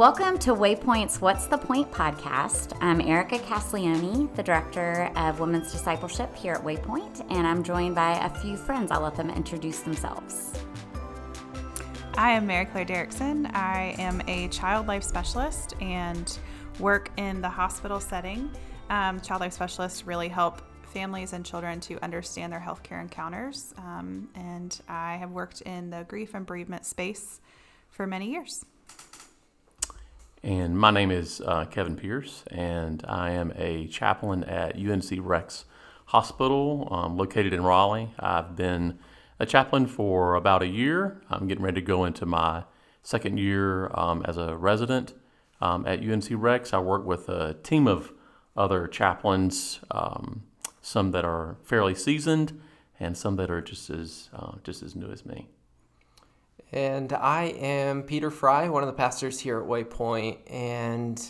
Welcome to Waypoint's What's the Point podcast. I'm Erika Caslioni, the Director of Women's Discipleship here at Waypoint, and I'm joined by a few friends. I'll let them introduce themselves. I am Mary Claire Derrickson. I am a child life specialist and work in the hospital setting. Um, child life specialists really help families and children to understand their healthcare encounters, um, and I have worked in the grief and bereavement space for many years. And my name is uh, Kevin Pearce, and I am a chaplain at UNC Rex Hospital, um, located in Raleigh. I've been a chaplain for about a year. I'm getting ready to go into my second year um, as a resident um, at UNC Rex. I work with a team of other chaplains, um, some that are fairly seasoned, and some that are just as uh, just as new as me. And I am Peter Fry, one of the pastors here at Waypoint. And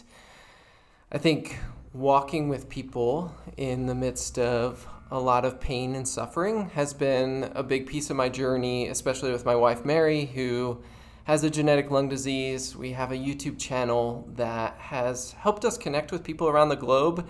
I think walking with people in the midst of a lot of pain and suffering has been a big piece of my journey, especially with my wife Mary, who has a genetic lung disease. We have a YouTube channel that has helped us connect with people around the globe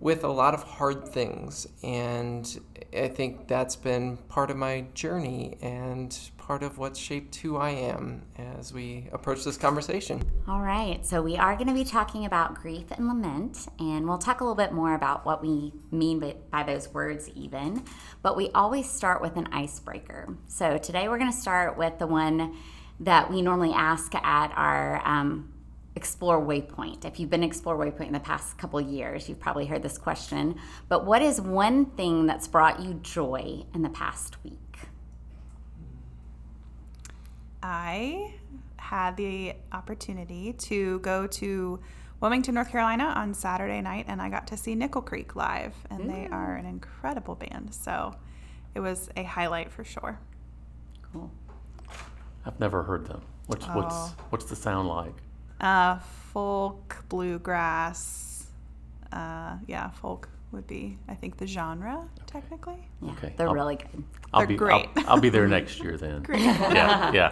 with a lot of hard things. And I think that's been part of my journey and part of what shaped who I am as we approach this conversation. All right, so we are going to be talking about grief and lament, and we'll talk a little bit more about what we mean by, by those words, even. But we always start with an icebreaker. So today we're going to start with the one that we normally ask at our um, Explore Waypoint. If you've been Explore Waypoint in the past couple years, you've probably heard this question. But what is one thing that's brought you joy in the past week? I had the opportunity to go to Wilmington, North Carolina on Saturday night, and I got to see Nickel Creek live, and they mm. are an incredible band. So it was a highlight for sure. Cool. I've never heard them. What's what's Oh. what's the sound like? Uh, folk, bluegrass. Uh, yeah, folk would be, I think, the genre technically. Yeah, Okay, they're I'll- really good. I'll They're be great. I'll, I'll be there next year then. Great. Yeah, yeah,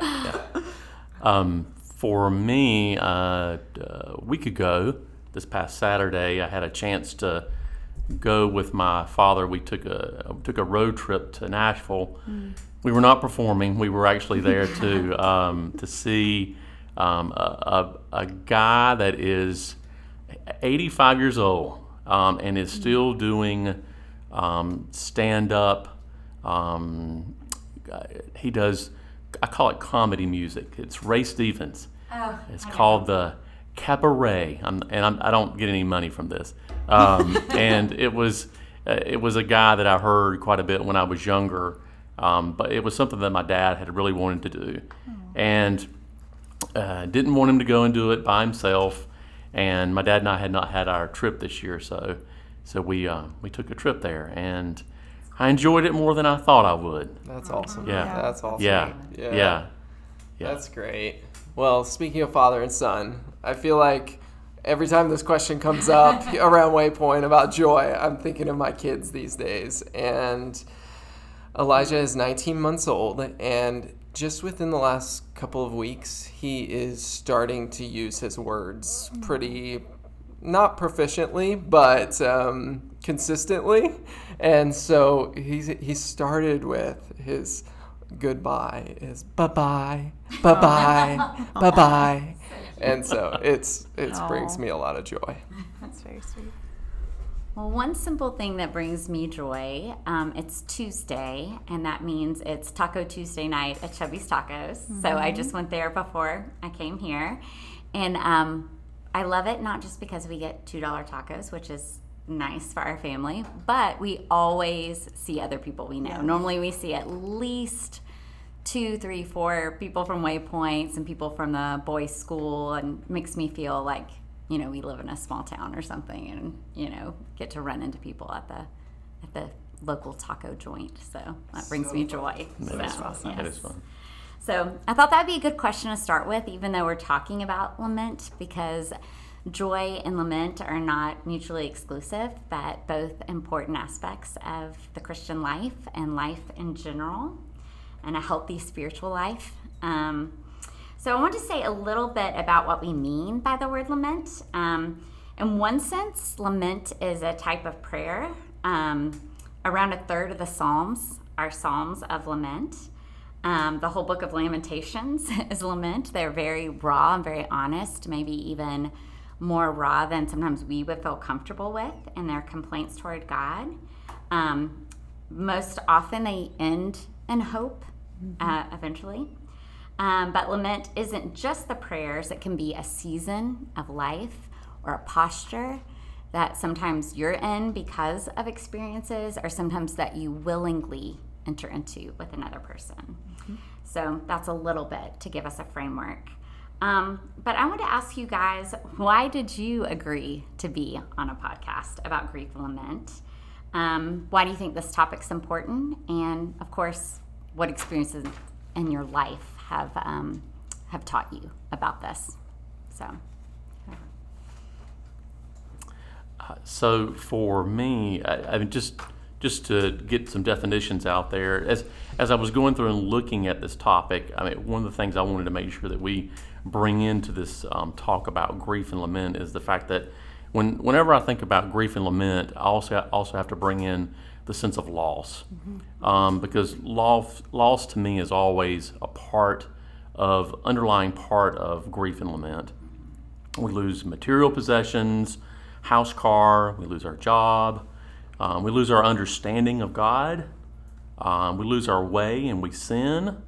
yeah. Um, for me, uh, a week ago, this past Saturday, I had a chance to go with my father. We took a took a road trip to Nashville. We were not performing. We were actually there to um, to see um, a, a, a guy that is 85 years old um, and is still doing um, stand up. Um, he does, I call it comedy music. It's Ray Stevens. Oh, it's called the CabaRay, I'm, and I'm, I don't get any money from this. Um, and it was, uh, it was a guy that I heard quite a bit when I was younger. Um, but it was something that my dad had really wanted to do, and uh, didn't want him to go and do it by himself. And my dad and I had not had our trip this year, so so we uh, we took a trip there, and I enjoyed it more than I thought I would. That's awesome. Yeah. That's awesome. Yeah, yeah, yeah. That's great. Well, speaking of father and son, I feel like every time this question comes up around Waypoint about joy, I'm thinking of my kids these days. And Elijah is 19 months old, and just within the last couple of weeks, he is starting to use his words pretty, not proficiently, but um, consistently. And so he's, he started with his goodbye is bye bye, bye bye, bye bye. And so it's it brings me a lot of joy. That's very sweet. Well, one simple thing that brings me joy, um, it's Tuesday, and that means it's Taco Tuesday night at Chubby's Tacos. So I just went there before I came here. And um, I love it not just because we get $2 tacos, which is nice for our family, but we always see other people we know. Normally we see at least two, three, four people from Waypoint, some people from the boys' school, and makes me feel like you know we live in a small town or something, and you know get to run into people at the at the local taco joint. So that brings me joy. That is So, fun. That is yes. fun. So I thought that'd be a good question to start with, even though we're talking about lament, because joy and lament are not mutually exclusive, but both important aspects of the Christian life and life in general, and a healthy spiritual life. Um, So I want to say a little bit about what we mean by the word lament. Um, in one sense, lament is a type of prayer. Um, around a third of the Psalms are Psalms of lament. Um, the whole book of Lamentations is lament. They're very raw and very honest, maybe even more raw than sometimes we would feel comfortable with in their complaints toward God. Um, most often they end in hope uh, eventually. Um, but lament isn't just the prayers, it can be a season of life or a posture that sometimes you're in because of experiences or sometimes that you willingly enter into with another person. Mm-hmm. So that's a little bit to give us a framework. Um, but I want to ask you guys why did you agree to be on a podcast about grief and lament? Um, why do you think this topic's important? And of course, what experiences in your life have um, have taught you about this? So. Uh, so for me, I, I mean, just just to get some definitions out there, as as I was going through and looking at this topic, I mean, one of the things I wanted to make sure that we bring into this um, talk about grief and lament is the fact that when whenever I think about grief and lament, I also also have to bring in the sense of loss, mm-hmm. um, because loss loss to me is always a part of underlying part of grief and lament. We lose material possessions house car, we lose our job, um, we lose our understanding of God, um, we lose our way and we sin,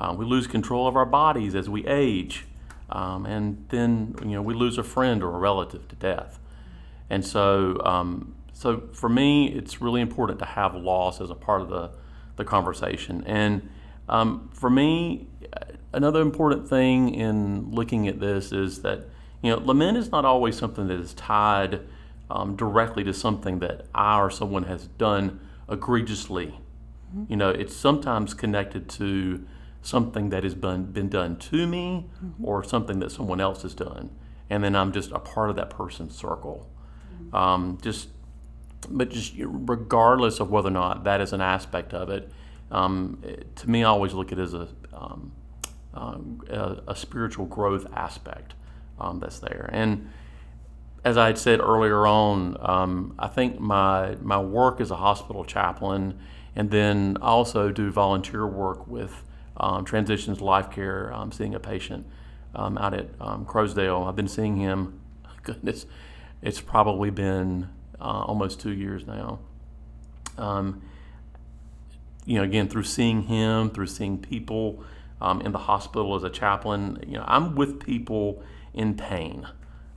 uh, we lose control of our bodies as we age, um, and then you know we lose a friend or a relative to death. And so, um, so for me, it's really important to have loss as a part of the the conversation. And um, for me, another important thing in looking at this is that you know, lament is not always something that is tied um, directly to something that I or someone has done egregiously. Mm-hmm. You know, it's sometimes connected to something that has been, been done to me mm-hmm. or something that someone else has done. And then I'm just a part of that person's circle. Mm-hmm. Um, just, but just regardless of whether or not that is an aspect of it, um, it to me, I always look at it as a, um, uh, a, a spiritual growth aspect um, that's there. And as I had said earlier on, um, I think my my work as a hospital chaplain, and then I also do volunteer work with um, Transitions Life Care, um, seeing a patient um, out at um, Crowsdale. I've been seeing him. Goodness, it's probably been uh, almost two years now. Um, you know, again through seeing him, through seeing people in the hospital as a chaplain, you know, I'm with people in pain.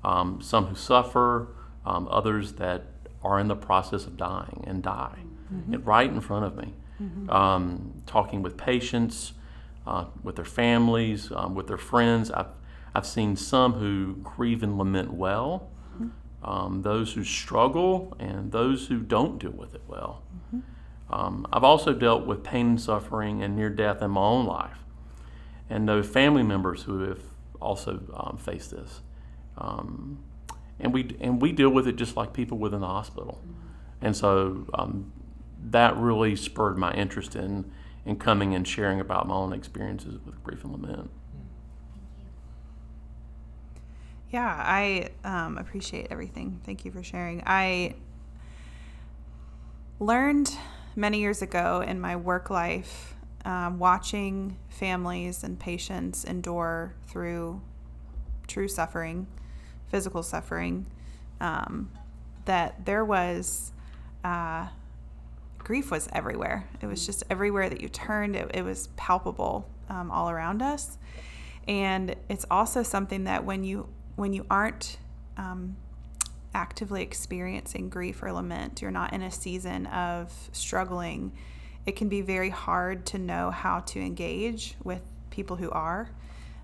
Um, some who suffer, um, others that are in the process of dying and die mm-hmm. right in front of me. Mm-hmm. Um, talking with patients, uh, with their families, um, with their friends. I've, I've seen some who grieve and lament well, mm-hmm. Um, those who struggle, and those who don't deal with it well. Mm-hmm. Um, I've also dealt with pain and suffering and near death in my own life, and know family members who have also um, face this. Um, and we and we deal with it just like people within the hospital. And so um, that really spurred my interest in in coming and sharing about my own experiences with grief and lament. Yeah, I um, appreciate everything. Thank you for sharing. I learned many years ago in my work life um, watching families and patients endure through true suffering, physical suffering, um, that there was uh, grief was everywhere. It was just everywhere that you turned, it, it was palpable um, all around us. And it's also something that when you when you aren't um, actively experiencing grief or lament, you're not in a season of struggling it can be very hard to know how to engage with people who are.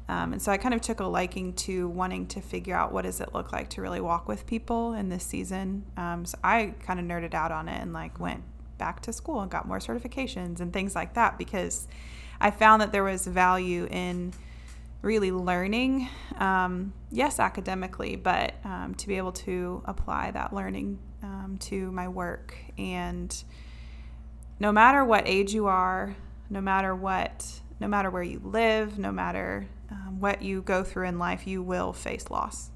Um, and so I kind of took a liking to wanting to figure out what does it look like to really walk with people in this season. Um, so I kind of nerded out on it and like went back to school and got more certifications and things like that because I found that there was value in really learning, um, yes, academically, but um, to be able to apply that learning um, to my work. And no matter what age you are, no matter what, no matter where you live, no matter um, what you go through in life, you will face loss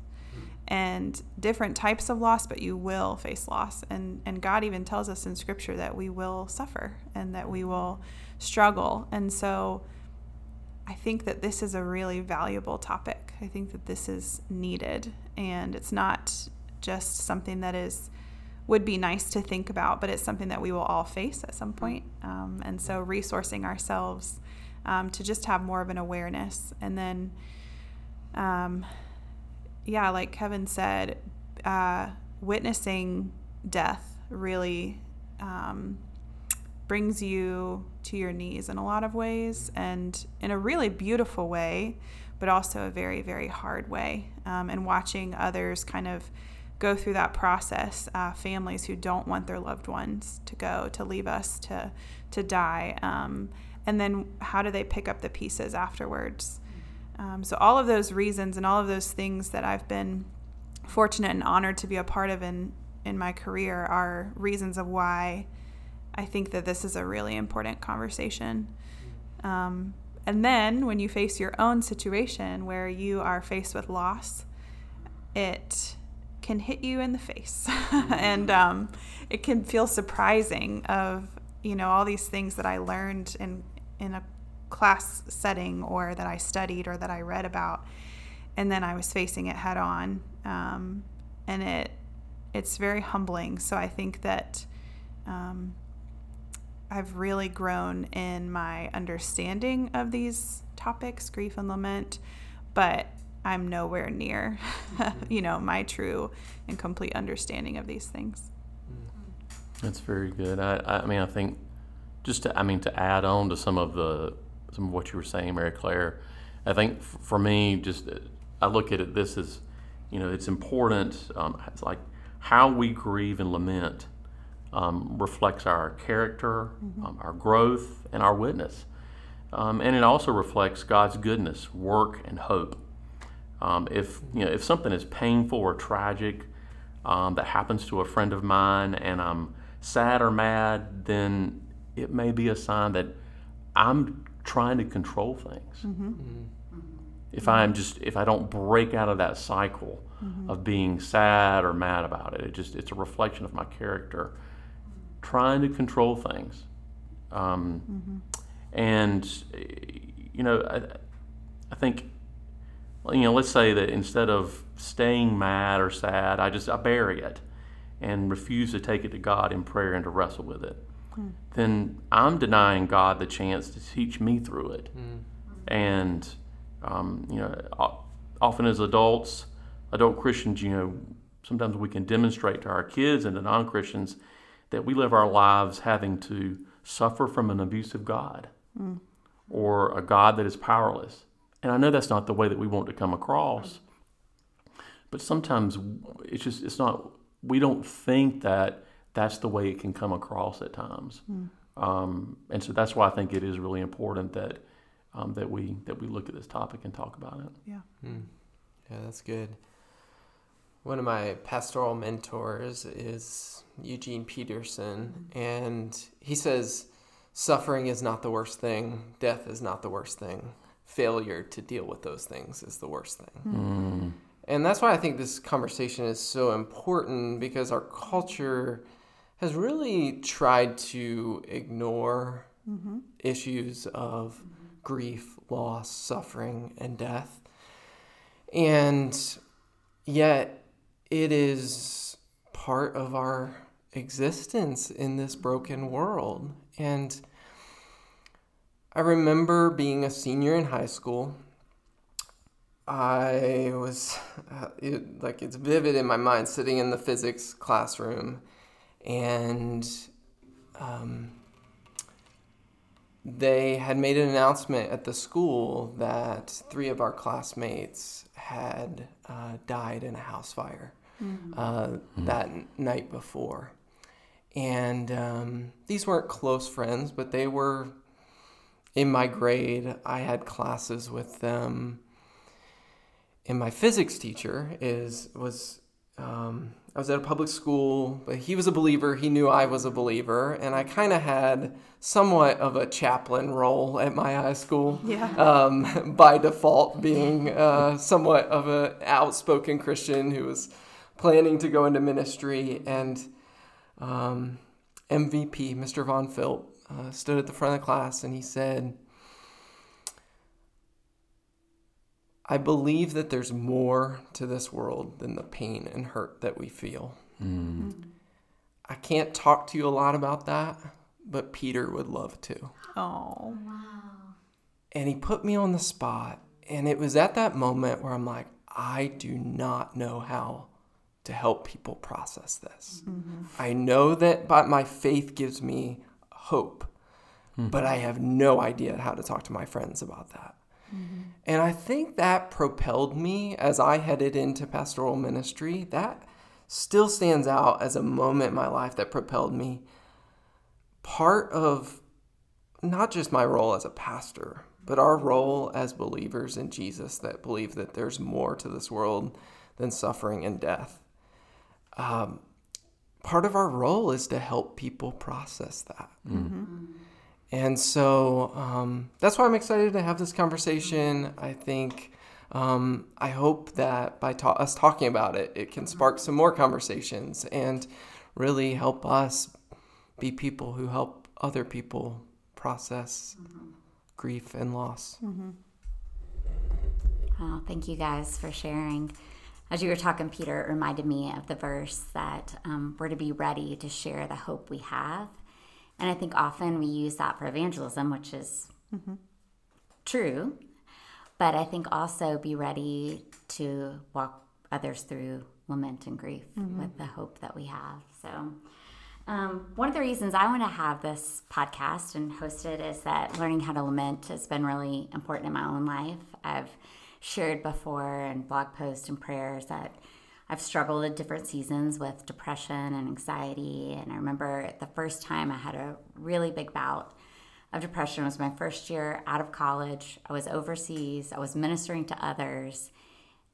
and different types of loss, but you will face loss. And, and God even tells us in Scripture that we will suffer and that we will struggle. And so I think that this is a really valuable topic. I think that this is needed, and it's not just something that is would be nice to think about, but it's something that we will all face at some point. Um, and so, resourcing ourselves um, to just have more of an awareness, and then. Um, yeah, like Kevin said, uh, witnessing death really um, brings you to your knees in a lot of ways and in a really beautiful way, but also a very, very hard way. Um, and watching others kind of go through that process, uh, families who don't want their loved ones to go, to leave us, to, to die. Um, and then how do they pick up the pieces afterwards? Um, so, all of those reasons and all of those things that I've been fortunate and honored to be a part of in, in my career are reasons of why I think that this is a really important conversation. Um, and then when you face your own situation where you are faced with loss, it can hit you in the face. and um, it can feel surprising of, you know, all these things that I learned in, in a class setting or that I studied or that I read about, and then I was facing it head on, um, and it it's very humbling. So I think that um, I've really grown in my understanding of these topics, grief and lament, but I'm nowhere near, you know, my true and complete understanding of these things. That's very good. I, I mean, I think just to, I mean, to add on to some of the some of what you were saying, Mary Claire. I think f- for me, just uh, I look at it this is, you know, it's important. Um, it's like how we grieve and lament um, reflects our character, mm-hmm. um, our growth, and our witness. Um, and it also reflects God's goodness, work, and hope. Um, if you know if something is painful or tragic um, that happens to a friend of mine, and I'm sad or mad, then it may be a sign that I'm trying to control things. Mm-hmm. Mm-hmm. If I'm just if I don't break out of that cycle mm-hmm. of being sad or mad about it, it just it's a reflection of my character, trying to control things. Um, mm-hmm. and you know, I, I think you know, let's say that instead of staying mad or sad, I just I bury it and refuse to take it to God in prayer and to wrestle with it mm. then I'm denying God the chance to teach me through it. Mm. And, um, you know, often as adults, adult Christians, you know, sometimes we can demonstrate to our kids and to non Christians that we live our lives having to suffer from an abusive God mm. or a God that is powerless. And I know that's not the way that we want to come across. But sometimes it's just, it's not, we don't think that that's the way it can come across at times. Mm. Um, and so that's why I think it is really important that um, that we that we look at this topic and talk about it. Yeah. Mm. Yeah, that's good. One of my pastoral mentors is Eugene Peterson, mm. and he says suffering is not the worst thing, death is not the worst thing, failure to deal with those things is the worst thing. Mm. And that's why I think this conversation is so important because our culture has really tried to ignore mm-hmm. issues of grief, loss, suffering, and death. And yet, it is part of our existence in this broken world. And I remember being a senior in high school. I was uh, it, like it's vivid in my mind sitting in the physics classroom and um, they had made an announcement at the school that three of our classmates had uh, died in a house fire mm-hmm. uh, mm-hmm. that night before. And um, these weren't close friends, but they were in my grade. I had classes with them. And my physics teacher is was um, I was at a public school, but he was a believer. He knew I was a believer, and I kind of had somewhat of a chaplain role at my high school. Yeah. Um, by default, being uh, somewhat of an outspoken Christian who was planning to go into ministry, and um, MVP, Mr. Von Filt, uh, stood at the front of the class and he said, I believe that there's more to this world than the pain and hurt that we feel. Hmm. I can't talk to you a lot about that, but Peter would love to. Oh. Wow. And he put me on the spot. And it was at that moment where I'm like, I do not know how to help people process this. Mm-hmm. I know that but my faith gives me hope, hmm. but I have no idea how to talk to my friends about that. Mm-hmm. And I think that propelled me as I headed into pastoral ministry. That still stands out as a moment in my life that propelled me. Part of not just my role as a pastor, but our role as believers in Jesus that believe that there's more to this world than suffering and death. Um, part of our role is to help people process that. Mm-hmm. Mm-hmm. And so um, that's why I'm excited to have this conversation. I think, um, I hope that by ta- us talking about it, it can spark some more conversations and really help us be people who help other people process grief and loss. Oh, thank you guys for sharing. As you were talking, Peter, it reminded me of the verse that um, we're to be ready to share the hope we have. And I think often we use that for evangelism, which is true. But I think also be ready to walk others through lament and grief with the hope that we have. So, um, one of the reasons I want to have this podcast and host it is that learning how to lament has been really important in my own life. I've shared before in blog posts and prayers that I've struggled at different seasons with depression and anxiety. And I remember the first time I had a really big bout of depression was my first year out of college. I was overseas, I was ministering to others,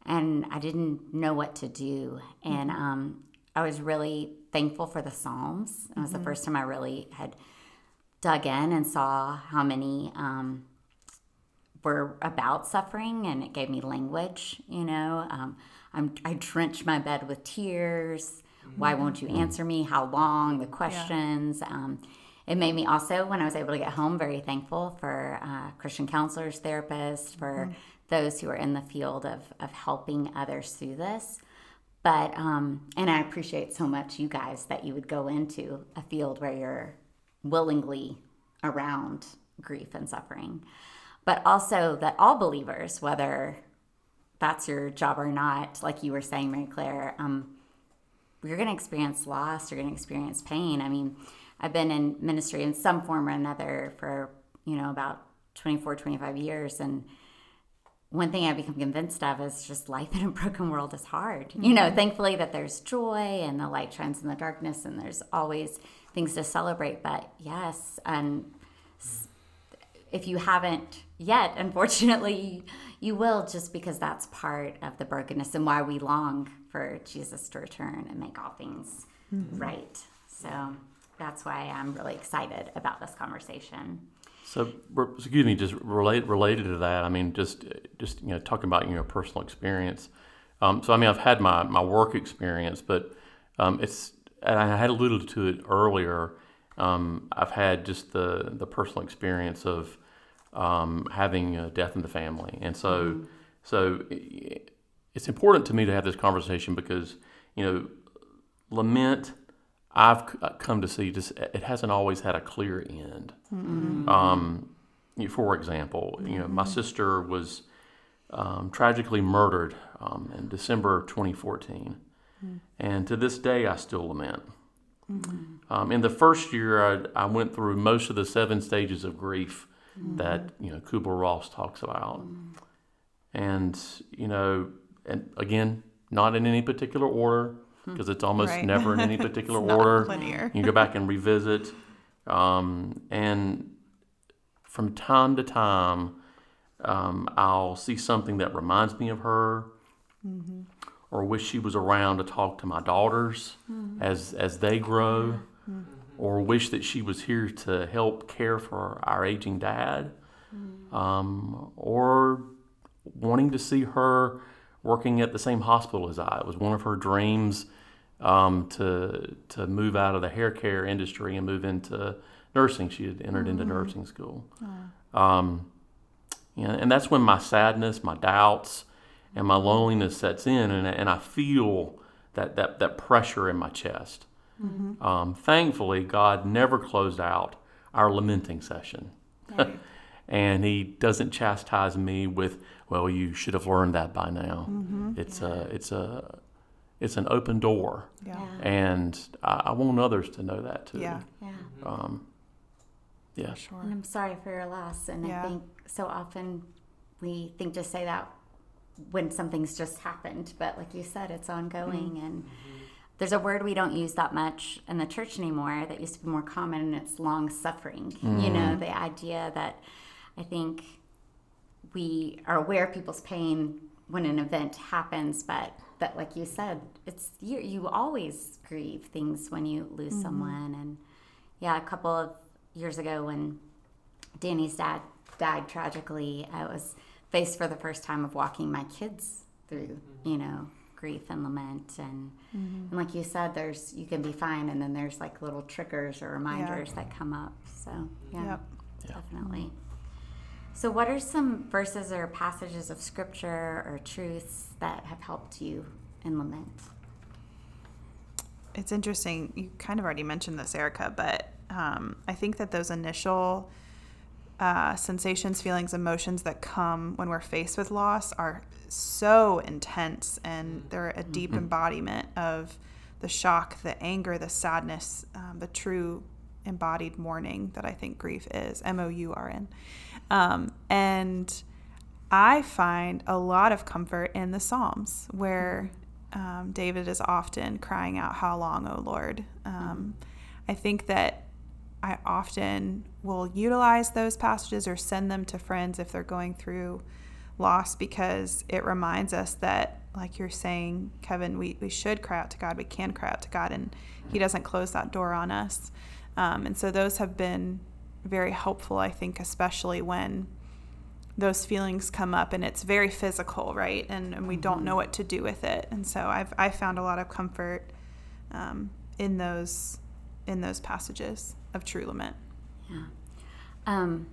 and I didn't know what to do. And um, I was really thankful for the Psalms. It was the first time I really had dug in and saw how many um, were about suffering, and it gave me language. You know, um, I'm, I drenched my bed with tears. Why won't you answer me? How long? The questions. Um, it made me also, when I was able to get home, very thankful for uh, Christian counselors, therapists, for those who are in the field of, of helping others through this. But, um, and I appreciate so much you guys that you would go into a field where you're willingly around grief and suffering. But also that all believers, whether that's your job or not, like you were saying, Mary Claire, um, you're going to experience loss, you're going to experience pain. I mean, I've been in ministry in some form or another for, you know, about 24, 25 years. And one thing I've become convinced of is just life in a broken world is hard. You know, thankfully that there's joy and the light shines in the darkness and there's always things to celebrate. But yes, and if you haven't yet, unfortunately, you will just because that's part of the brokenness and why we long for Jesus to return and make all things right. So that's why I'm really excited about this conversation. So, excuse me, just relate, related to that. I mean, just just you know, talking about your personal experience. Um, so, I mean, I've had my, my work experience, but um, it's and I had alluded to it earlier. Um, I've had just the the personal experience of um, having a death in the family, and so so it's important to me to have this conversation because you know lament. I've uh, come to see just it hasn't always had a clear end. Um, you- for example, you know, my sister was um, tragically murdered um, in December 2014, and to this day, I still lament. Um, in the first year, I, I went through most of the seven stages of grief Mm. that you know Kubler Ross talks about, mm. and you know, and again, not in any particular order hmm. because it's almost Right. never in any particular It's order. linear. You go back and revisit, um, and from time to time, um, I'll see something that reminds me of her, mm-hmm. or wish she was around to talk to my daughters mm-hmm. as as they grow, mm-hmm. Or wish that she was here to help care for our aging dad, um, or wanting to see her working at the same hospital as I. It was one of her dreams um, to to move out of the hair care industry and move into nursing. She had entered into nursing school. Um, and, and that's when my sadness, my doubts, and my loneliness sets in, and, and I feel that, that, that pressure in my chest. Um, thankfully, God never closed out our lamenting session. and He doesn't chastise me with, well, you should have learned that by now. It's, a, it's, a, it's an open door. Yeah. And I, I want others to know that too. Yeah. Yeah. Um, yeah. Sure. And I'm sorry for your loss. And Yeah. I think so often we think to say that when something's just happened, but like you said, it's ongoing. Mm-hmm. And there's a word we don't use that much in the church anymore that used to be more common, and it's long suffering. You know, mm. the idea that I think we are aware of people's pain when an event happens, but that, like you said, it's you, you always grieve things when you lose mm-hmm. someone. And yeah, a couple of years ago when Danny's dad died tragically, I was faced for the first time of walking my kids through, you know, grief and lament and and like you said, there's you can be fine and then there's like little triggers or reminders that come up. So yeah, Yep. definitely. So what are some verses or passages of scripture or truths that have helped you in lament? It's interesting. You kind of already mentioned this, Erika, but um, I think that those initial uh, sensations, feelings, emotions that come when we're faced with loss are so intense and they're a deep embodiment of the shock, the anger, the sadness, um, the true embodied mourning that I think grief is M O U R N. Um, and I find a lot of comfort in the Psalms where um, David is often crying out, How long, O Lord? Um, I think that I often will utilize those passages or send them to friends if they're going through loss because it reminds us that, like you're saying, Kevin, we, we should cry out to God. We can cry out to God, and He doesn't close that door on us. Um, and so those have been very helpful, I think, especially when those feelings come up and it's very physical, right? And, and we don't know what to do with it. And so I've I found a lot of comfort um, in those in those passages of true lament. Yeah. Um,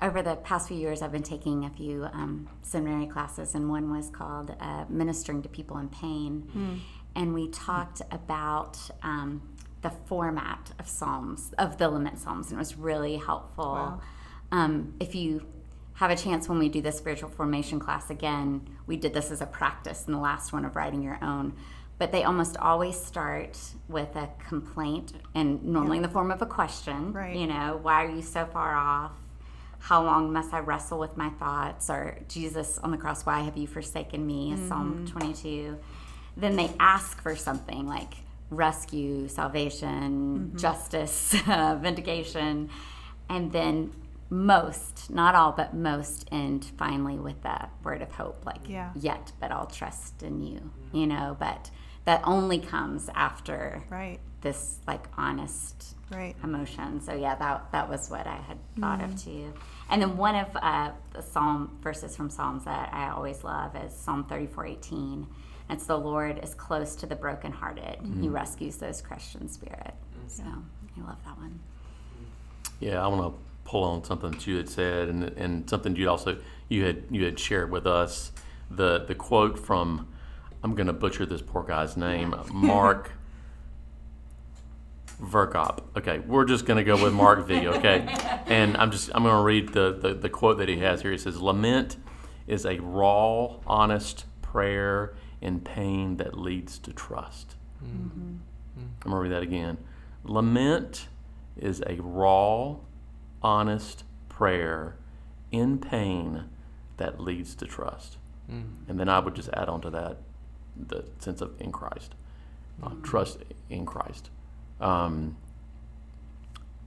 over the past few years, I've been taking a few um, seminary classes, and one was called uh, Ministering to People in Pain. And we talked about um, the format of Psalms, of the Lament Psalms, and it was really helpful. Wow. Um, if you have a chance when we do the spiritual formation class again, we did this as a practice in the last one of writing your own. But they almost always start with a complaint, and normally in the form of a question. Right. You know, why are you so far off? How long must I wrestle with my thoughts? Or Jesus on the cross, why have you forsaken me? Is Psalm mm-hmm. 22. Then they ask for something like rescue, salvation, mm-hmm. justice, uh, vindication. And then most, not all, but most end finally with that word of hope, like, Yeah. yet, but I'll trust in you, mm-hmm. you know, but that only comes after Right, this like honest right. emotion. So yeah, that that was what I had thought of mm-hmm. too. And then one of uh, the psalm verses from Psalms that I always love is Psalm thirty four eighteen. It's the Lord is close to the brokenhearted. He mm-hmm. rescues those crushed in spirit. Mm-hmm. So I love that one. Yeah, I want to pull on something that you had said, and and something you also you had you had shared with us the the quote from I'm going to butcher this poor guy's name, Mark Verkop. Okay, we're just going to go with Mark V. Okay, and I'm just I'm going to read the, the the quote that he has here. He says, "Lament is a raw, honest prayer in pain that leads to trust." Mm-hmm. Mm-hmm. I'm going to read that again. Lament is a raw, honest prayer in pain that leads to trust. Mm. And then I would just add on to that the sense of in Christ, uh, trust in Christ. Um,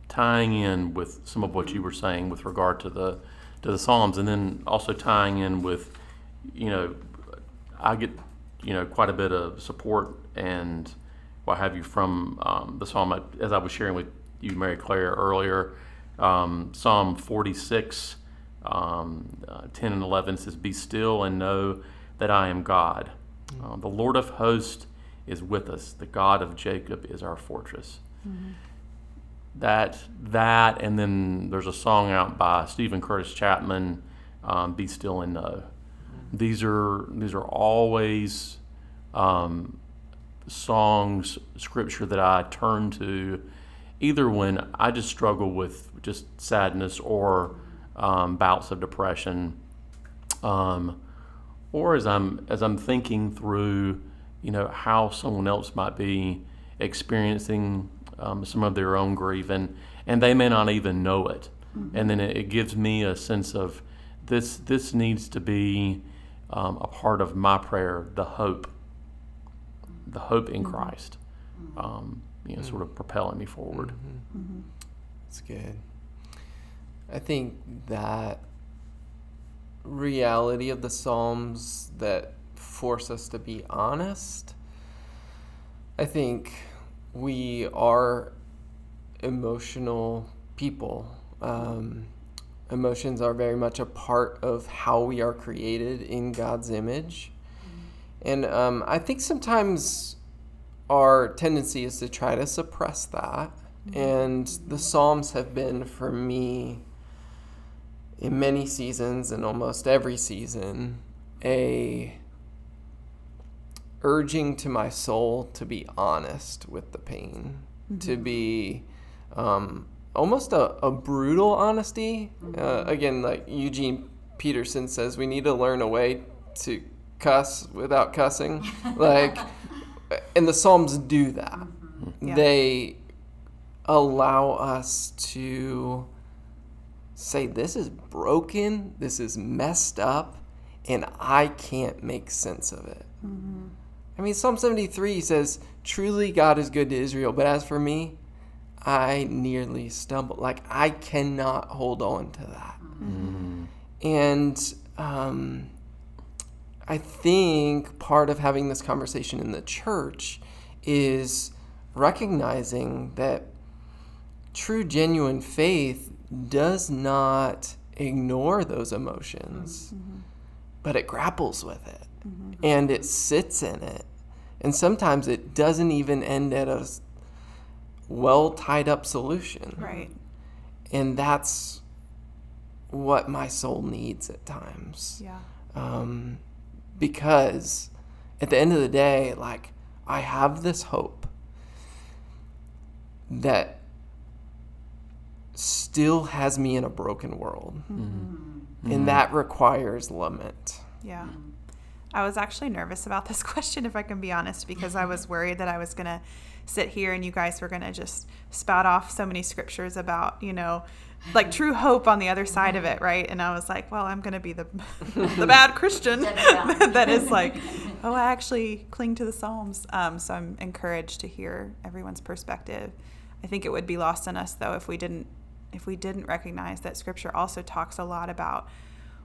tying in with some of what you were saying with regard to the to the Psalms, and then also tying in with, you know, I get you know, quite a bit of support and what have you from um, the psalm. As I was sharing with you, Mary Claire, earlier, um, Psalm 46, um, uh, 10 and 11 says, Be still and know that I am God. Uh, the Lord of hosts is with us. The God of Jacob is our fortress. Mm-hmm. That, that, and then there's a song out by Steven Curtis Chapman, um, "Be Still and Know." Mm-hmm. These are these are always um, songs, scripture that I turn to, either when I just struggle with just sadness or um, bouts of depression, um, or as I'm as I'm thinking through, you know, how someone else might be experiencing um, some of their own grief, and and they may not even know it, mm-hmm. and then it, it, gives me a sense of this this needs to be um, a part of my prayer, the hope, the hope in mm-hmm. Christ, um, you know, mm-hmm. sort of propelling me forward. Mm-hmm. Mm-hmm. That's good. I think that reality of the Psalms that force us to be honest. I think we are emotional people. Um, emotions are very much a part of how we are created in God's image. And um, I think sometimes our tendency is to try to suppress that. And the Psalms have been, for me, in many seasons and almost every season a urging to my soul to be honest with the pain, mm-hmm. to be um, almost a, a brutal honesty. Mm-hmm. Uh, again, like Eugene Peterson says, we need to learn a way to cuss without cussing. like, and the Psalms do that. Mm-hmm. Yeah. They allow us to say, This is broken, this is messed up, and I can't make sense of it. Mm-hmm. I mean, Psalm 73 says, Truly God is good to Israel, but as for me, I nearly stumbled. Like, I cannot hold on to that. Mm-hmm. And um, I think part of having this conversation in the church is recognizing that true, genuine faith does not ignore those emotions, mm-hmm. but it grapples with it mm-hmm. and it sits in it. And sometimes it doesn't even end at a well tied up solution. Right. And that's what my soul needs at times. Yeah. Um, because at the end of the day, like, I have this hope that still has me in a broken world. Mm-hmm. And that requires lament. Yeah. I was actually nervous about this question, if I can be honest, because I was worried that I was going to sit here and you guys were going to just spout off so many scriptures about, you know, like true hope on the other side of it, right? And I was like, well, I'm going to be the the bad Christian that is like, oh, I actually cling to the Psalms. Um, so I'm encouraged to hear everyone's perspective. I think it would be lost on us though if we didn't if we didn't recognize that scripture also talks a lot about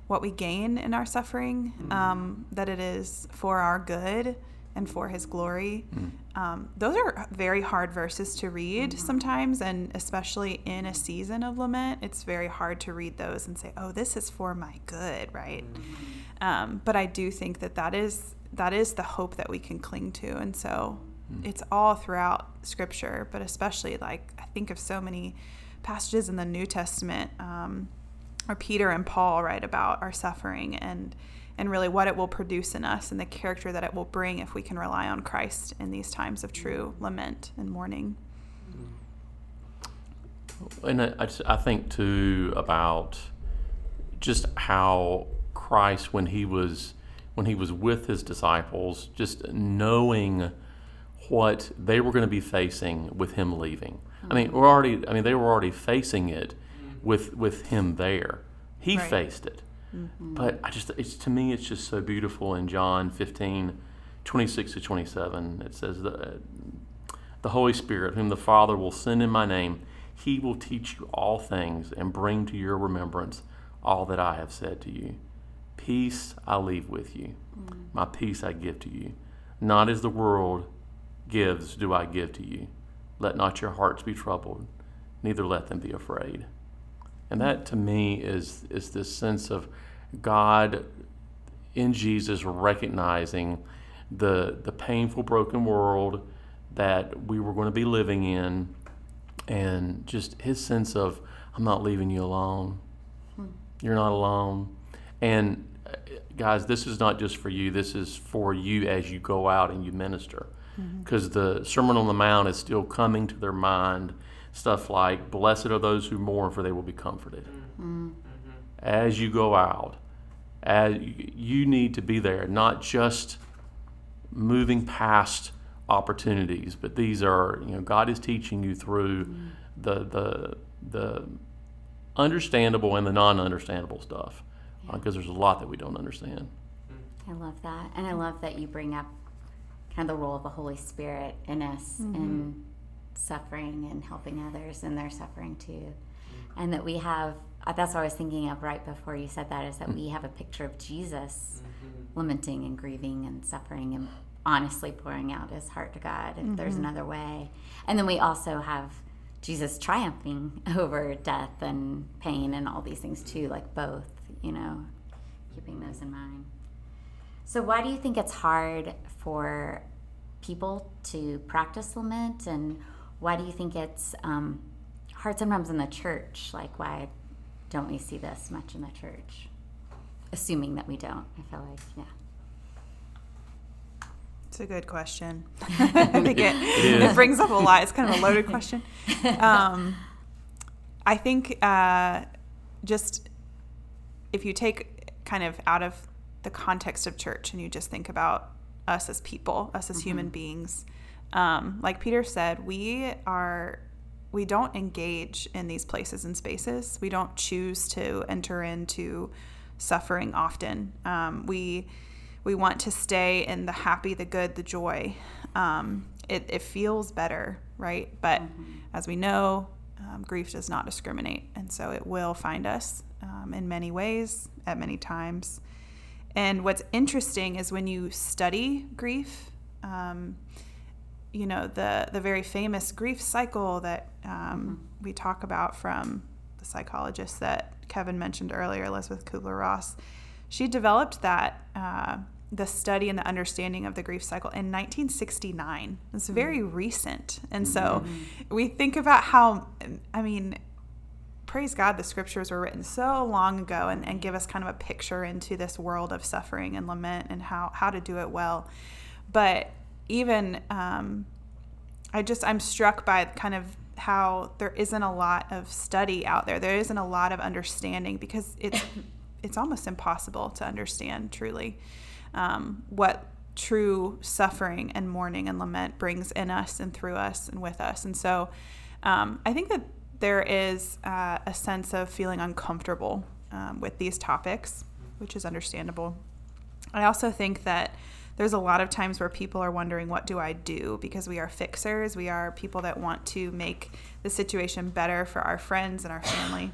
what we gain in our suffering, mm-hmm. um, that it is for our good and for his glory. Mm-hmm. Um, those are very hard verses to read mm-hmm. sometimes, and especially in a season of lament, it's very hard to read those and say, oh, this is for my good, right? Mm-hmm. Um, but I do think that that is, that is the hope that we can cling to. And so mm. it's all throughout scripture, but especially like I think of so many passages in the New Testament, um, or Peter and Paul write about our suffering and and really what it will produce in us and the character that it will bring if we can rely on Christ in these times of true lament and mourning. And I, I think too about just how Christ, when he was when he was with his disciples, just knowing what they were going to be facing with him leaving. I mean, we're already. I mean, they were already facing it with with him there. He right. faced it. Mm-hmm. But I just, it's to me, it's just so beautiful in John 15, 26 to 27. It says the the Holy Spirit, whom the Father will send in my name, He will teach you all things and bring to your remembrance all that I have said to you. Peace I leave with you. Mm-hmm. My peace I give to you. Not as the world gives, do I give to you. Let not your hearts be troubled, neither let them be afraid. And that to me is, is this sense of God in Jesus recognizing the, the painful, broken world that we were going to be living in, and just his sense of, I'm not leaving you alone. You're not alone. And uh, guys, this is not just for you, this is for you as you go out and you minister. Because mm-hmm. the Sermon on the Mount is still coming to their mind. Stuff like, Blessed are those who mourn, for they will be comforted. Mm-hmm. As you go out, as you need to be there, not just moving past opportunities, but these are, you know, God is teaching you through mm-hmm. the, the, the understandable and the non understandable stuff because yeah. uh, there's a lot that we don't understand. I love that. And I love that you bring up kind of the role of the Holy Spirit in us mm-hmm. in suffering and helping others in their suffering too. Mm-hmm. And that we have, uh, that's what I was thinking of right before you said that, is that mm-hmm. we have a picture of Jesus mm-hmm. lamenting and grieving and suffering and honestly pouring out his heart to God if there's mm-hmm. another way. And then we also have Jesus triumphing over death and pain and all these things too, like both, you know, keeping those in mind. So, why do you think it's hard for people to practice lament? And why do you think it's um, hard sometimes in the church? Like, why don't we see this much in the church? Assuming that we don't, I feel like, yeah. It's a good question. I think it, it, it, brings up a lot. It's kind of a loaded question. Um, I think uh, just if you take kind of out of the context of church and you just think about us as people, us as mm-hmm. human beings, um, like Peter said, we are we don't engage in these places and spaces. We don't choose to enter into suffering often. Um, we we want to stay in the happy, the good, the joy. Um, it, it, feels better, right? But mm-hmm. as we know, um, grief does not discriminate. And so it will find us um, in many ways, at many times. And what's interesting is when you study grief, um, you know, the, the very famous grief cycle that um, mm-hmm. we talk about from the psychologist that Kevin mentioned earlier, Elisabeth Kubler Ross, she developed that. Uh, the study and the understanding of the grief cycle in 1969. It's very mm-hmm. recent. And so mm-hmm. we think about how, I mean, praise God, the scriptures were written so long ago and, and give us kind of a picture into this world of suffering and lament and how, how to do it well. But even, um, I just, I'm struck by kind of how there isn't a lot of study out there. There isn't a lot of understanding because it's, it's almost impossible to understand truly um, what true suffering and mourning and lament brings in us and through us and with us. And so um, I think that there is uh, a sense of feeling uncomfortable um, with these topics, which is understandable. I also think that there's a lot of times where people are wondering, what do I do? Because we are fixers, we are people that want to make the situation better for our friends and our family.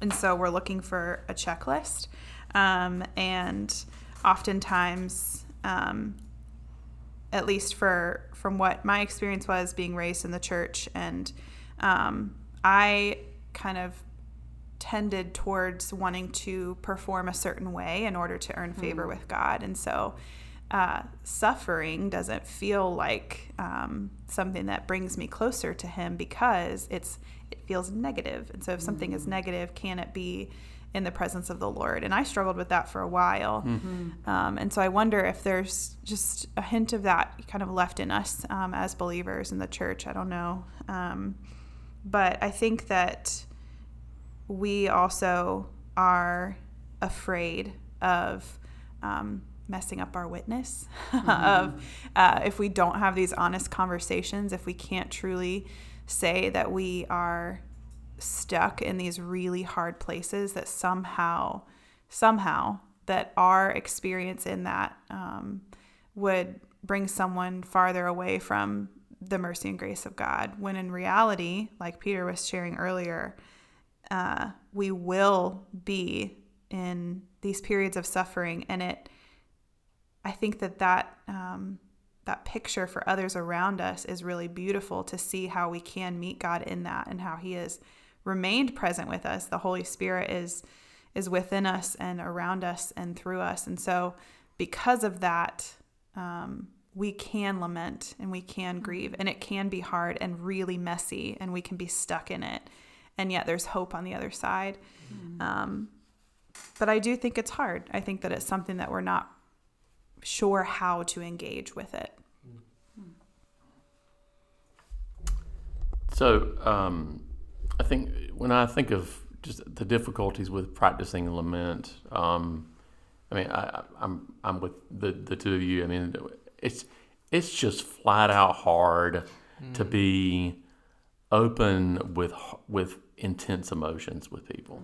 And so we're looking for a checklist. Um, and oftentimes, um, at least for from what my experience was being raised in the church, and um, I kind of tended towards wanting to perform a certain way in order to earn favor mm. with God, and so. Uh, suffering doesn't feel like um, something that brings me closer to him because it's it feels negative. negative and so if something is mm. negative can it be in the presence of the Lord. And I struggled with that for a while. Mm-hmm. Um, and so I wonder if there's just a hint of that kind of left in us um, as believers in the church. I don't know. But I think that we also are afraid of um, messing up our witness, mm-hmm. of uh, if we don't have these honest conversations, if we can't truly say that we are stuck in these really hard places that somehow somehow that our experience in that um, would bring someone farther away from the mercy and grace of God when in reality like peter was sharing earlier uh, we will be in these periods of suffering and it i think that that um, that picture for others around us is really beautiful to see how we can meet God in that and how he has remained present with us. The Holy Spirit is is within us and around us and through us. And so because of that, um, we can lament and we can grieve and it can be hard and really messy and we can be stuck in it and yet there's hope on the other side mm-hmm. um, but i do think it's hard i think that it's something that we're not sure how to engage with it. So um, I think when I think of just the difficulties with practicing lament, um, I mean, I, am I'm, I'm with the, the two of you. I mean, it's it's just flat out hard mm. to be open with with intense emotions with people.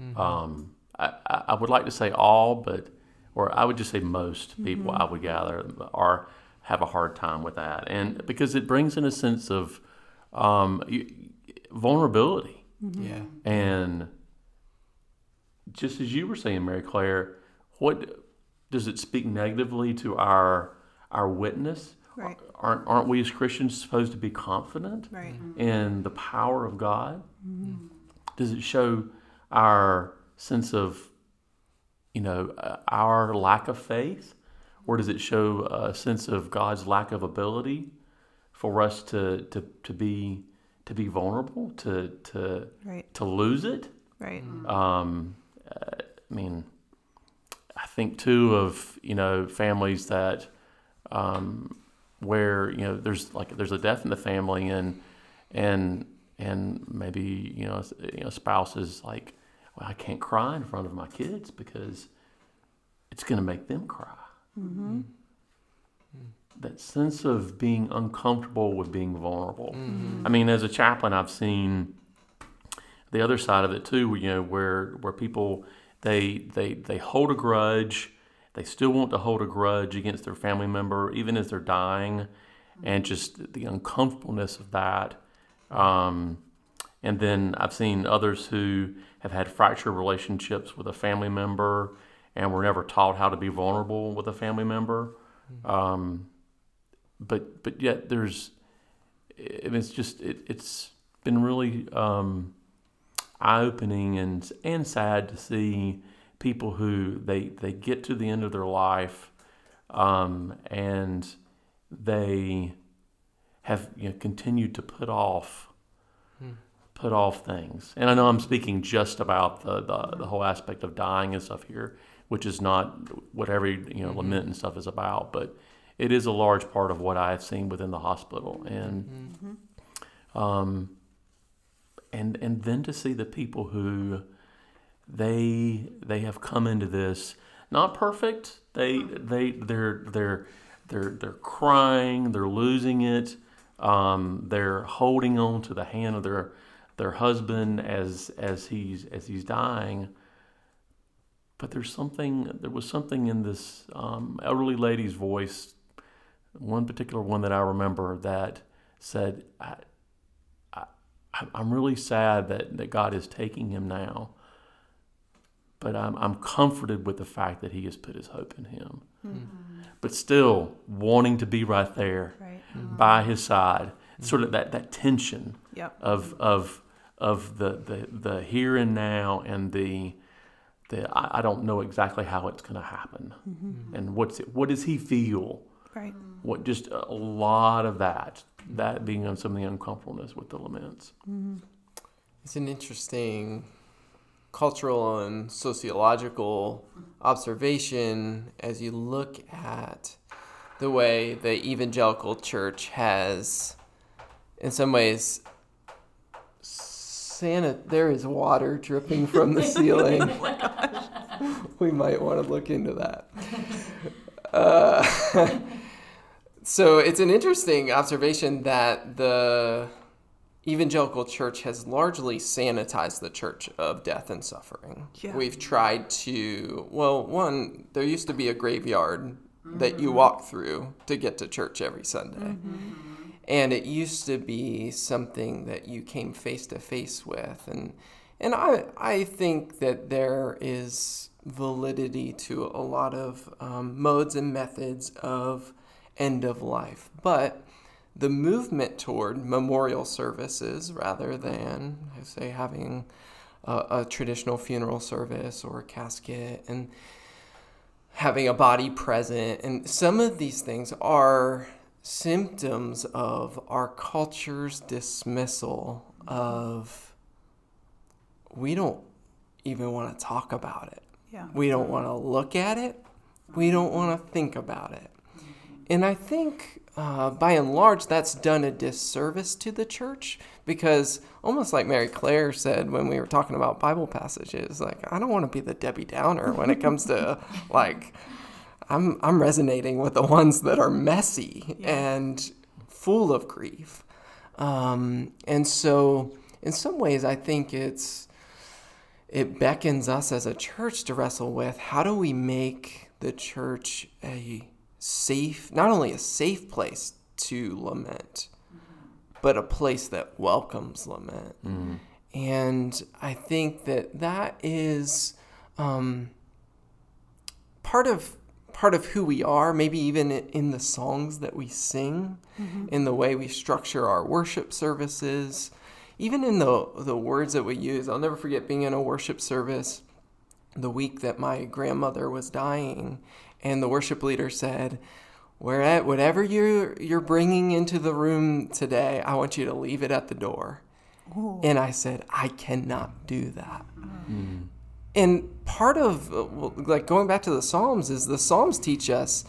Mm-hmm. Um, I, I would like to say all, but or I would just say most people mm-hmm. I would gather are have a hard time with that, and because it brings in a sense of um, vulnerability. Mm-hmm. Yeah, and just as you were saying, Mary Claire, what does it speak negatively to our our witness? Right. Aren't aren't we as Christians supposed to be confident right. in the power of God? Mm-hmm. Does it show our sense of you know, uh, our lack of faith? Or does it show a sense of God's lack of ability for us to, to, to be to be vulnerable, to to right. to lose it? Right. Um, uh, I mean, I think too of you know families that um, where you know there's like there's a death in the family and and and maybe you know you know spouses like well, I can't cry in front of my kids because it's going to make them cry. Mm-hmm. That sense of being uncomfortable with being vulnerable. Mm-hmm. I mean, as a chaplain, I've seen the other side of it too. You know, where where people they they they hold a grudge, they still want to hold a grudge against their family member, even as they're dying, and just the uncomfortableness of that. Um, and then I've seen others who have had fractured relationships with a family member and were never taught how to be vulnerable with a family member. Mm-hmm. Um, but but yet there's it's just it, has been really um, eye opening and and sad to see people who they they get to the end of their life um, and they have you know, continued to put off put off things. And I know I'm speaking just about the, the, the whole aspect of dying and stuff here, which is not what every you know mm-hmm. lament and stuff is about, but it is a large part of what I have seen within the hospital. And mm-hmm. um, and and then to see the people who they they have come into this not perfect. They they they're they're they're they're crying. They're losing it. Um, they're holding on to the hand of their their husband as as he's as he's dying. But there's something. There was something in this um, elderly lady's voice. One particular one that I remember that said, I, I, "I'm really sad that that God is taking him now." But I'm, I'm comforted with the fact that he has put his hope in him. Mm-hmm. But still wanting to be right there right. Mm-hmm. by his side, sort of that, that tension yep. of, of of the, the, the here and now and the the I, I don't know exactly how it's going to happen mm-hmm. and what's it, what does he feel right what just a lot of that that being on some of the uncomfortableness with the laments mm-hmm. it's an interesting cultural and sociological observation as you look at the way the evangelical church has in some ways Santa, there is water dripping from the ceiling. oh we might want to look into that. Uh, so it's an interesting observation that the evangelical church has largely sanitized the church of death and suffering. Yeah. We've tried to, well, one, there used to be a graveyard mm-hmm. that you walk through to get to church every Sunday. Mm-hmm and it used to be something that you came face to face with and and I I think that there is validity to a lot of um, modes and methods of end of life. But the movement toward memorial services rather than, I say, having a, a traditional funeral service or a casket and having a body present, and some of these things are symptoms of our culture's dismissal of we don't even want to talk about it. Yeah. We don't want to look at it. We don't want to think about it. And I think uh, by and large, that's done a disservice to the church because, almost like Mary Claire said when we were talking about Bible passages, like, I don't want to be the Debbie Downer when it comes to, like, I'm, I'm resonating with the ones that are messy Yeah. and full of grief. Um, and so, in some ways, I think it's it beckons us as a church to wrestle with how do we make the church a safe, not only a safe place to lament, but a place that welcomes lament. And I think that that is um, part of part of who we are. Maybe even in- in the songs that we sing, in the way we structure our worship services, even in the the words that we use. I'll never forget being in a worship service the week that my grandmother was dying, and the worship leader said, "Where at whatever you're you're bringing into the room today, I want you to leave it at the door." And I said, "I cannot do that." And part of uh, like going back to the Psalms is the Psalms teach us,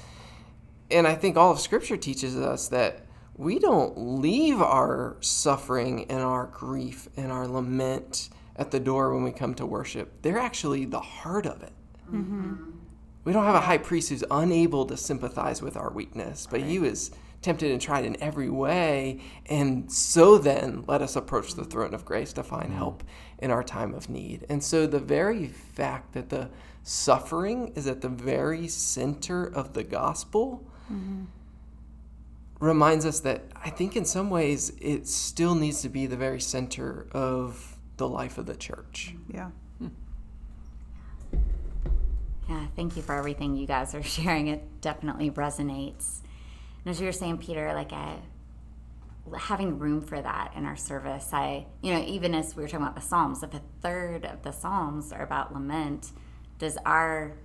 and I think all of Scripture teaches us that we don't leave our suffering and our grief and our lament at the door when we come to worship. They're actually the heart of it. We don't have a high priest who's unable to sympathize with our weakness, but he was tempted and tried in every way. And so then let us approach the throne of grace to find mm. help in our time of need. And so the very fact that the suffering is at the very center of the gospel mm-hmm. reminds us that I think in some ways it still needs to be the very center of the life of the church. Yeah. Yeah, thank you for everything you guys are sharing. It definitely resonates. And as you were saying, Peter, like I, having room for that in our service, I, you know, even as we were talking about the Psalms, if a third of the Psalms are about lament, does our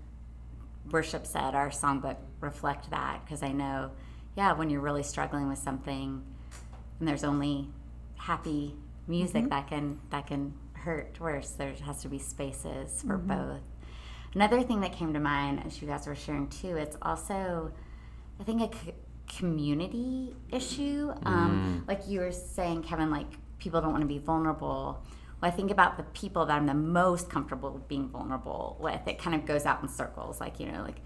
worship set, our songbook reflect that? Because I know, yeah, when you're really struggling with something, and there's only happy music mm-hmm. that can that can hurt worse. There has to be spaces for mm-hmm. both. Another thing that came to mind as you guys were sharing too, it's also, I think, a c- community issue. Um, Like you were saying, Kevin, like people don't want to be vulnerable. Well, I think about the people that I'm the most comfortable being vulnerable with. It kind of goes out in circles, like, you know, like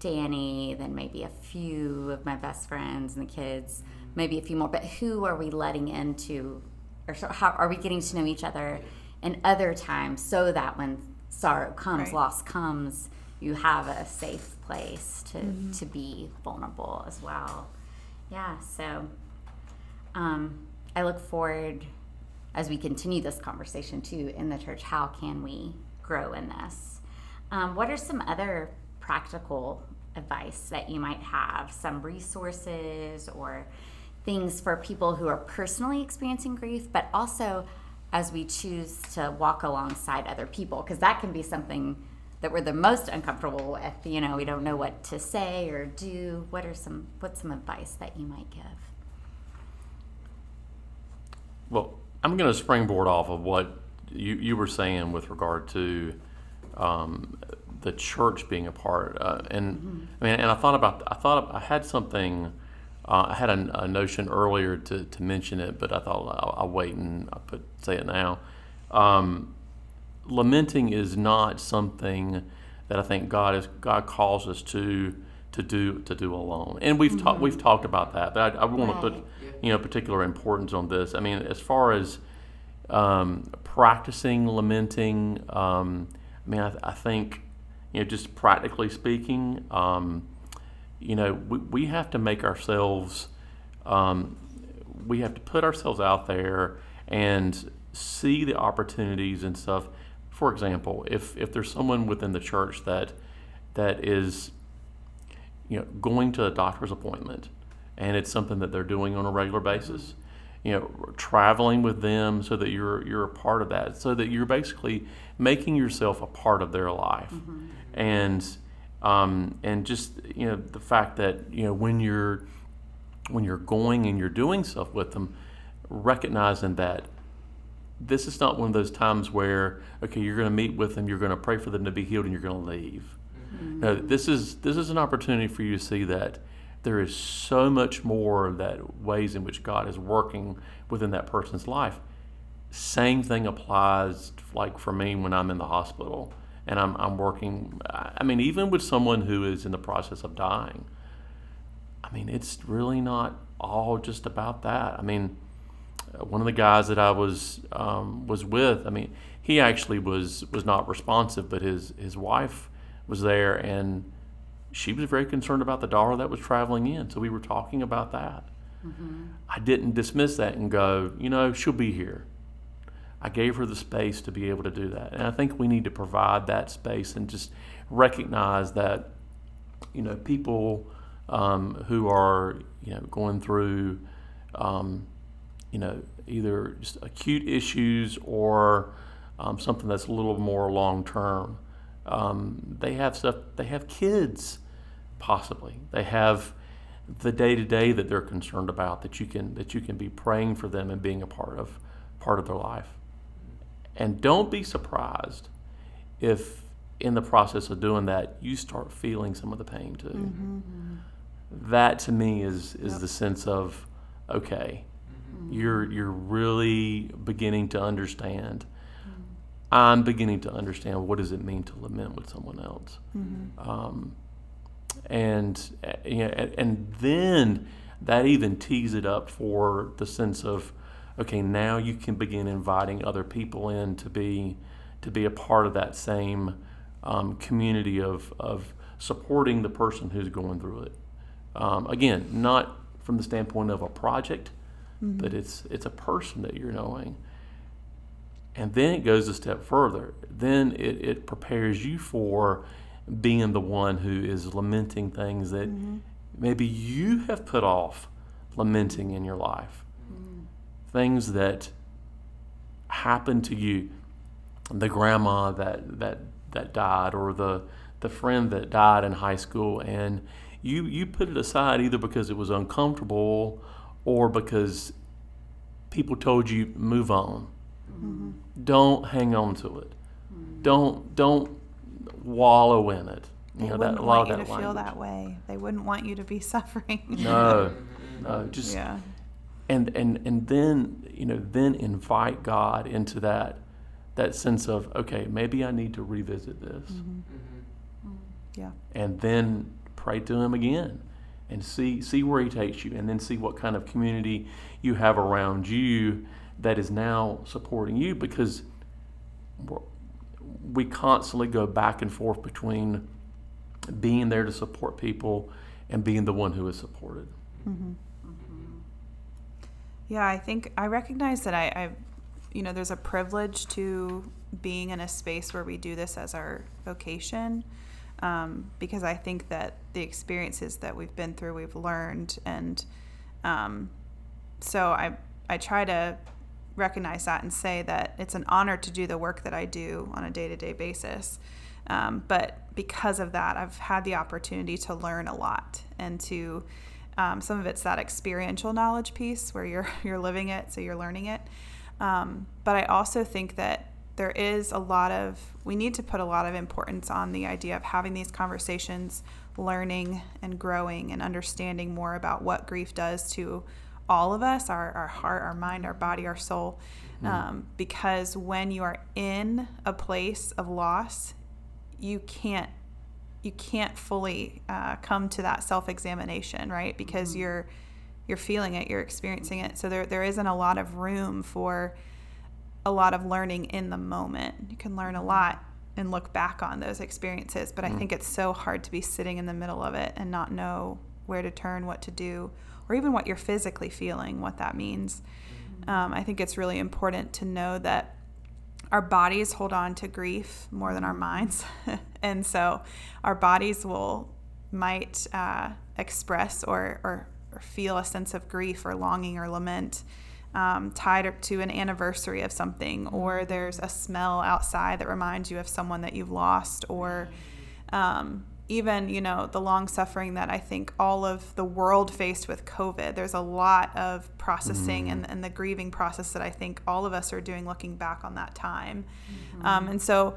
Danny, then maybe a few of my best friends and the kids, maybe a few more. But who are we letting into, or so, how are we getting to know each other in other times so that when sorrow comes, Right. loss comes, you have a safe place to, to be vulnerable as well. Yeah, so um, I look forward as we continue this conversation too in the church. How can we grow in this? Um, what are some other practical advice that you might have? Some resources or things for people who are personally experiencing grief, but also as we choose to walk alongside other people, because that can be something that we're the most uncomfortable with. You know, we don't know what to say or do. What are some what's some advice that you might give? Well, I'm going to springboard off of what you, you were saying with regard to um, the church being a part. Uh, and I mean, and I thought about, I thought I had something, uh, I had a, a notion earlier to, to mention it, but I thought I'll, I'll wait and I'll put, say it now. Um, lamenting is not something that I think God is God calls us to to do to do alone. And we've talked we've talked about that, but I, I want to put you know particular importance on this. I mean, as far as um, practicing lamenting, um, I mean, I, I think you know just practically speaking, um, you know, we, we have to make ourselves um, we have to put ourselves out there and see the opportunities and stuff. For example, if if there's someone within the church that that is you know going to a doctor's appointment and it's something that they're doing on a regular basis. You know, traveling with them so that you're you're a part of that, so that you're basically making yourself a part of their life, and um, and just you know the fact that you know when you're when you're going and you're doing stuff with them, recognizing that this is not one of those times where okay you're going to meet with them, you're going to pray for them to be healed, and you're going to leave. No, this is this is an opportunity for you to see that there is so much more that ways in which God is working within that person's life. Same thing applies like for me when I'm in the hospital and I'm, I'm working. I mean, even with someone who is in the process of dying, I mean, it's really not all just about that. I mean, uh, one of the guys that I was um, was with, I mean, he actually was was not responsive, but his his wife was there, and she was very concerned about the daughter that was traveling in. So we were talking about that. I didn't dismiss that and go, you know, she'll be here. I gave her the space to be able to do that, and I think we need to provide that space and just recognize that, you know, people um, who are you know going through, um, you know, either just acute issues or um, something that's a little more long term. Um, they have stuff. They have kids, possibly. They have the day to day that they're concerned about. That you can that you can be praying for them and being a part of part of their life. And don't be surprised if in the process of doing that you start feeling some of the pain too. Mm-hmm, mm-hmm. That to me is is the sense of okay, mm-hmm. you're you're really beginning to understand. I'm beginning to understand what does it mean to lament with someone else, um, and uh, you know, and, and then that even tees it up for the sense of okay, now you can begin inviting other people in to be to be a part of that same um, community of of supporting the person who's going through it. Um, again, not from the standpoint of a project, but it's it's a person that you're knowing. And then it goes a step further. Then it, it prepares you for being the one who is lamenting things that maybe you have put off lamenting in your life. Things that happened to you. The grandma that, that, that died, or the, the friend that died in high school, and you, you put it aside either because it was uncomfortable or because people told you move on. Mm-hmm. Don't hang on to it. Don't don't wallow in it. You They know wouldn't that a lot want of you to feel that way. They wouldn't want you to be suffering. No, no, just yeah. And and and then you know then invite God into that that sense of okay maybe I need to revisit this mm-hmm. Mm-hmm. Yeah. and then pray to Him again and see see where He takes you and then see what kind of community you have around you that is now supporting you because we're- we constantly go back and forth between being there to support people and being the one who is supported. Mm-hmm. Yeah, I think I recognize that I, I, you know, there's a privilege to being in a space where we do this as our vocation, um, because I think that the experiences that we've been through, we've learned, and um, so I, I try to recognize that and say that it's an honor to do the work that I do on a day-to-day basis. Um, but because of that, I've had the opportunity to learn a lot and to um, some of it's that experiential knowledge piece where you're you're living it, so you're learning it. Um, but I also think that there is a lot of we need to put a lot of importance on the idea of having these conversations, learning and growing and understanding more about what grief does to all of us, our, our heart, our mind, our body, our soul. Um, because when you are in a place of loss, you can't you can't fully uh, come to that self-examination right? Because you're you're feeling it you're experiencing it. So there, there isn't a lot of room for a lot of learning in the moment. You can learn a lot and look back on those experiences but i think it's so hard to be sitting in the middle of it and not know where to turn what to do or even what you're physically feeling what that means. Um, i think it's really important to know that our bodies hold on to grief more than our minds. And so our bodies will might uh, express or, or or feel a sense of grief or longing or lament um, tied up to an anniversary of something, or there's a smell outside that reminds you of someone that you've lost, or um, even you know the long suffering that I think all of the world faced with COVID. There's a lot of processing mm-hmm. and, and the grieving process that I think all of us are doing looking back on that time, mm-hmm. um, and so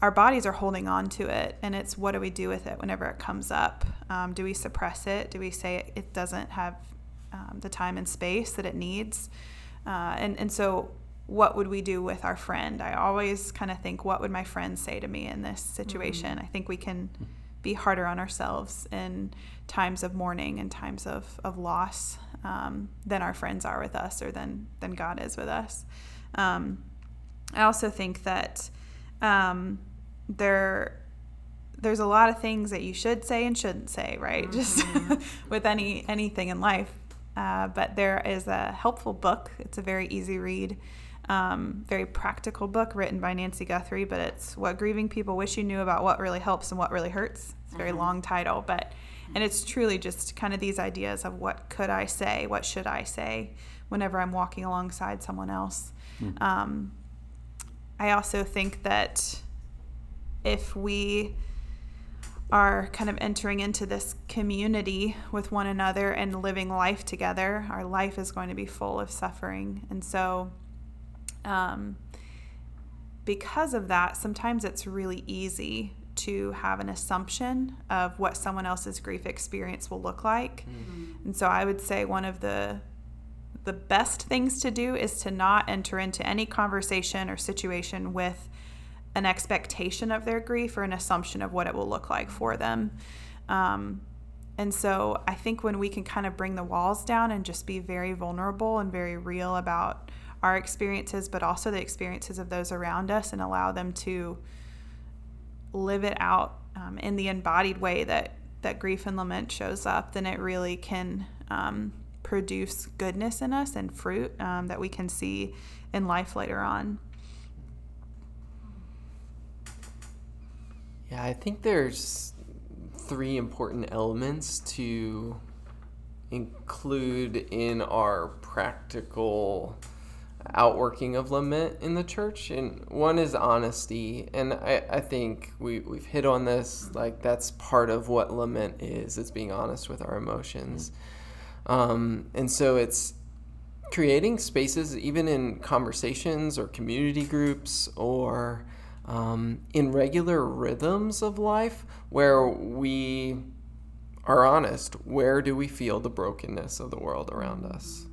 our bodies are holding on to it and it's what do we do with it whenever it comes up um, do we suppress it do we say it, it doesn't have um, the time and space that it needs. Uh, and, and so, what would we do with our friend? I always kind of think, what would my friend say to me in this situation? Mm-hmm. I think we can be harder on ourselves in times of mourning and times of, of loss um, than our friends are with us or than, than God is with us. Um, I also think that um, there there's a lot of things that you should say and shouldn't say, right? Mm-hmm. Just with any anything in life. Uh, but there is a helpful book. It's a very easy read, um, very practical book written by Nancy Guthrie. But it's what grieving people wish you knew about what really helps and what really hurts. It's a very uh-huh. long title, but and it's truly just kind of these ideas of what could I say, what should I say, whenever I'm walking alongside someone else. Mm. Um, I also think that if we are kind of entering into this community with one another and living life together, our life is going to be full of suffering. And so, um, because of that, sometimes it's really easy to have an assumption of what someone else's grief experience will look like. Mm-hmm. And so, I would say one of the the best things to do is to not enter into any conversation or situation with an expectation of their grief or an assumption of what it will look like for them. Um, and so I think when we can kind of bring the walls down and just be very vulnerable and very real about our experiences, but also the experiences of those around us, and allow them to live it out um, in the embodied way that that grief and lament shows up, then it really can um, produce goodness in us and fruit um, that we can see in life later on. Yeah, I think there's three important elements to include in our practical outworking of lament in the church. And one is honesty. And I, I think we, we've hit on this. Like, that's part of what lament is, it's being honest with our emotions. Um, and so it's creating spaces, even in conversations or community groups or um, in regular rhythms of life where we are honest. Where do we feel the brokenness of the world around us?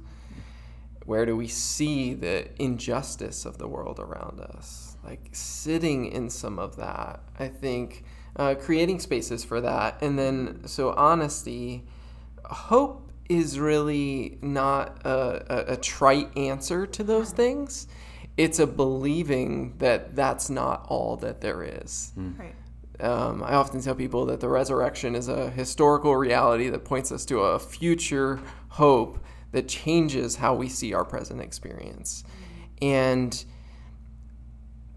Where do we see the injustice of the world around us? Like sitting in some of that, I think uh, creating spaces for that. And then, so honesty, hope is really not a, a, a trite answer to those things it's a believing that that's not all that there is. Mm. Right. Um, I often tell people that the resurrection is a historical reality that points us to a future hope that changes how we see our present experience. And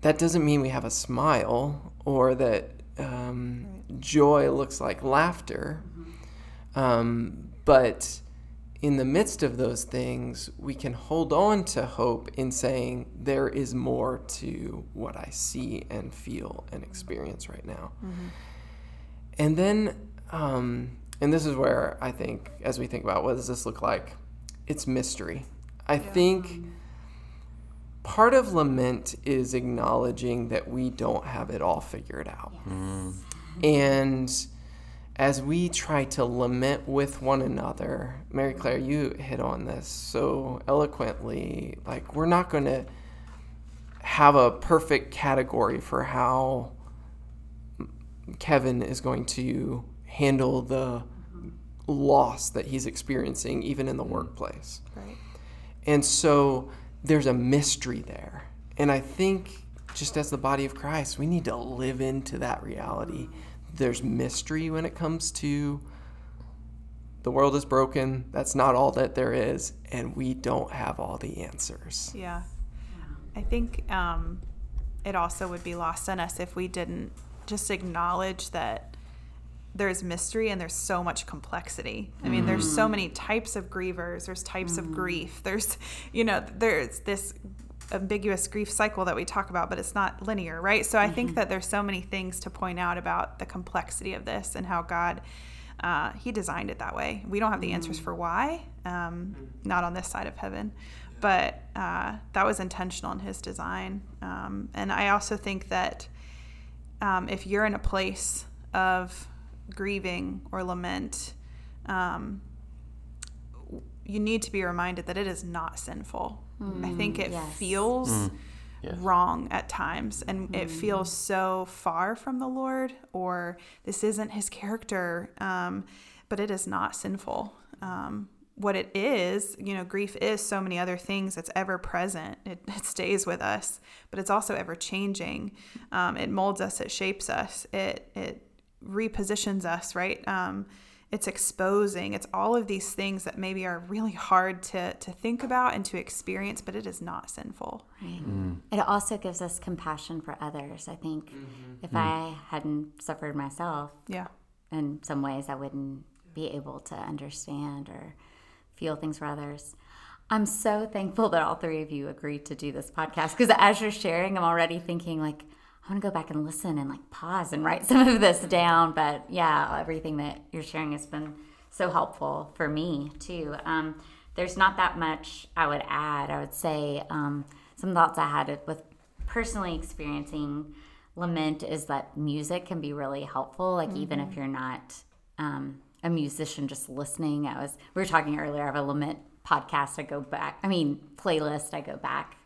that doesn't mean we have a smile or that um, right. joy looks like laughter. Mm-hmm. Um, but in the midst of those things, we can hold on to hope in saying, there is more to what I see and feel and experience right now. Mm-hmm. And then, um, and this is where I think, as we think about what does this look like, it's mystery. I yeah. think part of lament is acknowledging that we don't have it all figured out. Yes. Mm. And as we try to lament with one another, Mary Claire, you hit on this so eloquently. Like, we're not going to have a perfect category for how Kevin is going to handle the loss that he's experiencing, even in the workplace. Right. And so there's a mystery there. And I think, just as the body of Christ, we need to live into that reality there's mystery when it comes to the world is broken. That's not all that there is, and we don't have all the answers. Yeah. I think um, it also would be lost on us if we didn't just acknowledge that there's mystery and there's so much complexity. I mean, there's so many types of grievers, there's types of grief. There's, you know, there's this ambiguous grief cycle that we talk about, but it's not linear, right? So I think that there's so many things to point out about the complexity of this and how God uh, he designed it that way. We don't have the answers for why, um, not on this side of heaven, but uh, that was intentional in his design. Um, and I also think that um, if you're in a place of grieving or lament, um, you need to be reminded that it is not sinful. I think it yes. feels Yes. wrong at times and it feels so far from the Lord or this isn't his character, um, but it is not sinful. Um, what it is, you know, grief is so many other things. It's ever present. It, it stays with us, but it's also ever changing. Um, it molds us. It shapes us. It it repositions us. Right. Um, it's exposing. It's all of these things that maybe are really hard to to think about and to experience, but it is not sinful. Right. Mm. It also gives us compassion for others. I think mm-hmm. if I mm. hadn't suffered myself, Yeah. in some ways I wouldn't be able to understand or feel things for others. I'm so thankful that all three of you agreed to do this podcast because as you're sharing, I'm already thinking like I want to go back and listen and like pause and write some of this down. But yeah, everything that you're sharing has been so helpful for me too. Um, there's not that much I would add. I would say um, some thoughts I had with personally experiencing lament is that music can be really helpful. Like even if you're not um, a musician, just listening. I was we were talking earlier. I have a lament podcast. I go back. I mean playlist. I go back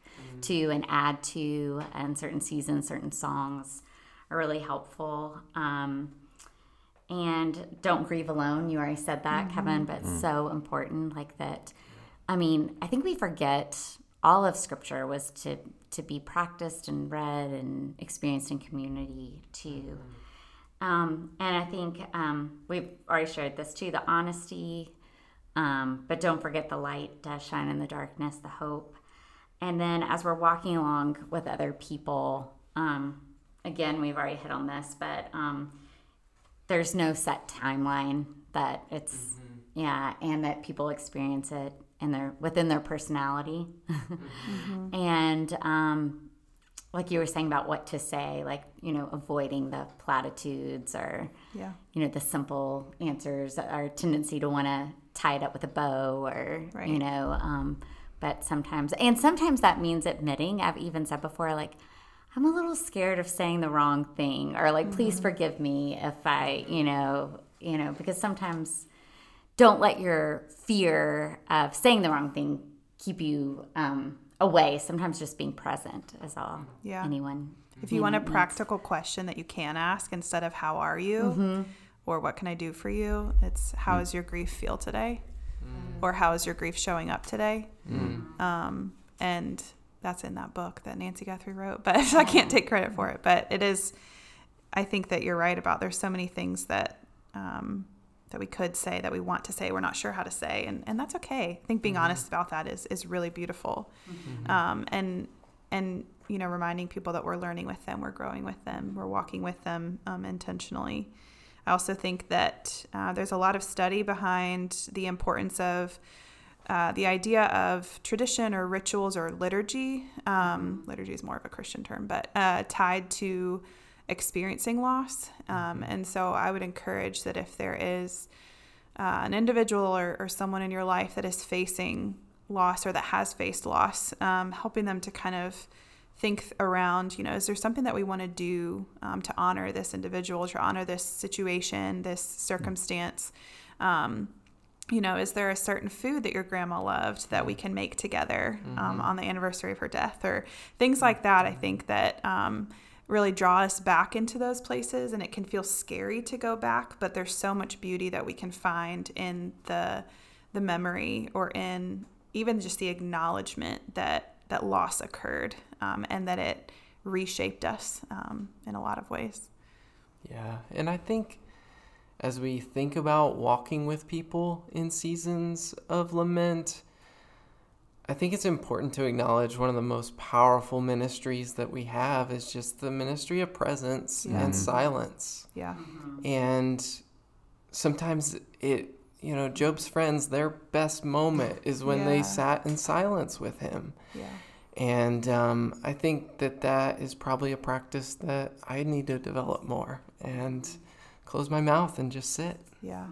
to and add to, and certain seasons, certain songs are really helpful. Um, and don't grieve alone. You already said that, Kevin, but it's so important. Like that. I mean, I think we forget all of Scripture was to to be practiced and read and experienced in community too. Um, and I think um, we've already shared this too. The honesty, um, but don't forget the light does shine in the darkness. The hope, and then as we're walking along with other people, um, again, we've already hit on this, but um, there's no set timeline that it's yeah and that people experience it in their within their personality. And um, like you were saying about what to say like you know avoiding the platitudes or Yeah. you know the simple answers our tendency to want to tie it up with a bow or you know um, but sometimes and sometimes that means admitting. I've even said before like i'm a little scared of saying the wrong thing or like please mm-hmm. forgive me if i you know you know because sometimes don't let your fear of saying the wrong thing keep you um, away. Sometimes just being present is all Yeah. anyone If you want a practical question that you can ask instead of how are you? Mm-hmm. Or what can I do for you, it's how mm. does your grief feel today? Or how is your grief showing up today? Um, and that's in that book that Nancy Guthrie wrote, but I can't take credit for it. But it is, I think that you're right about there's so many things that um, that we could say that we want to say we're not sure how to say, and, and that's okay. I think being honest about that is is really beautiful, um, and and you know reminding people that we're learning with them, we're growing with them, we're walking with them um, intentionally. I also think that uh, there's a lot of study behind the importance of uh, the idea of tradition or rituals or liturgy. Um, liturgy is more of a Christian term, but uh, tied to experiencing loss. Um, and so I would encourage that if there is uh, an individual or, or someone in your life that is facing loss or that has faced loss, um, helping them to kind of think around, you know, is there something that we want to do um, to honor this individual, to honor this situation, this circumstance? Um, you know, is there a certain food that your grandma loved that we can make together um, on the anniversary of her death, or things like that? I think that um, really draw us back into those places, and it can feel scary to go back, but there's so much beauty that we can find in the the memory or in even just the acknowledgement that that loss occurred um, and that it reshaped us um, in a lot of ways. Yeah, and I think as we think about walking with people in seasons of lament, I think it's important to acknowledge one of the most powerful ministries that we have is just the ministry of presence Yeah. and silence. Yeah. And sometimes it, you know, Job's friends, their best moment is when they sat in silence with him. Yeah. And um, I think that that is probably a practice that I need to develop more and close my mouth and just sit. Yeah.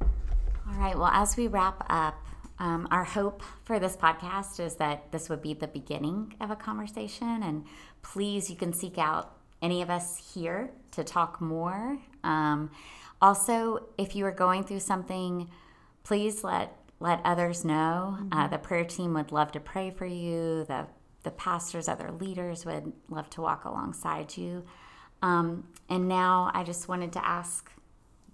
All right. Well, as we wrap up, um, our hope for this podcast is that this would be the beginning of a conversation. And please, you can seek out any of us here to talk more. Um, also, if you are going through something, please let let others know. Uh, the prayer team would love to pray for you. The the pastors, other leaders would love to walk alongside you. Um, and now, I just wanted to ask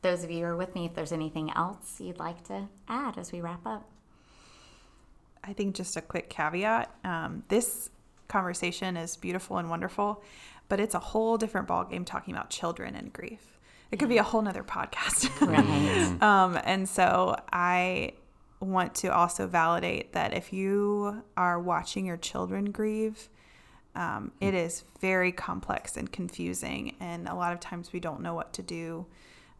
those of you who are with me if there's anything else you'd like to add as we wrap up. I think just a quick caveat. Um, this conversation is beautiful and wonderful, but it's a whole different ballgame talking about children and grief. It could be a whole nother podcast. Right. um, and so I want to also validate that if you are watching your children grieve, um, it is very complex and confusing, and a lot of times we don't know what to do.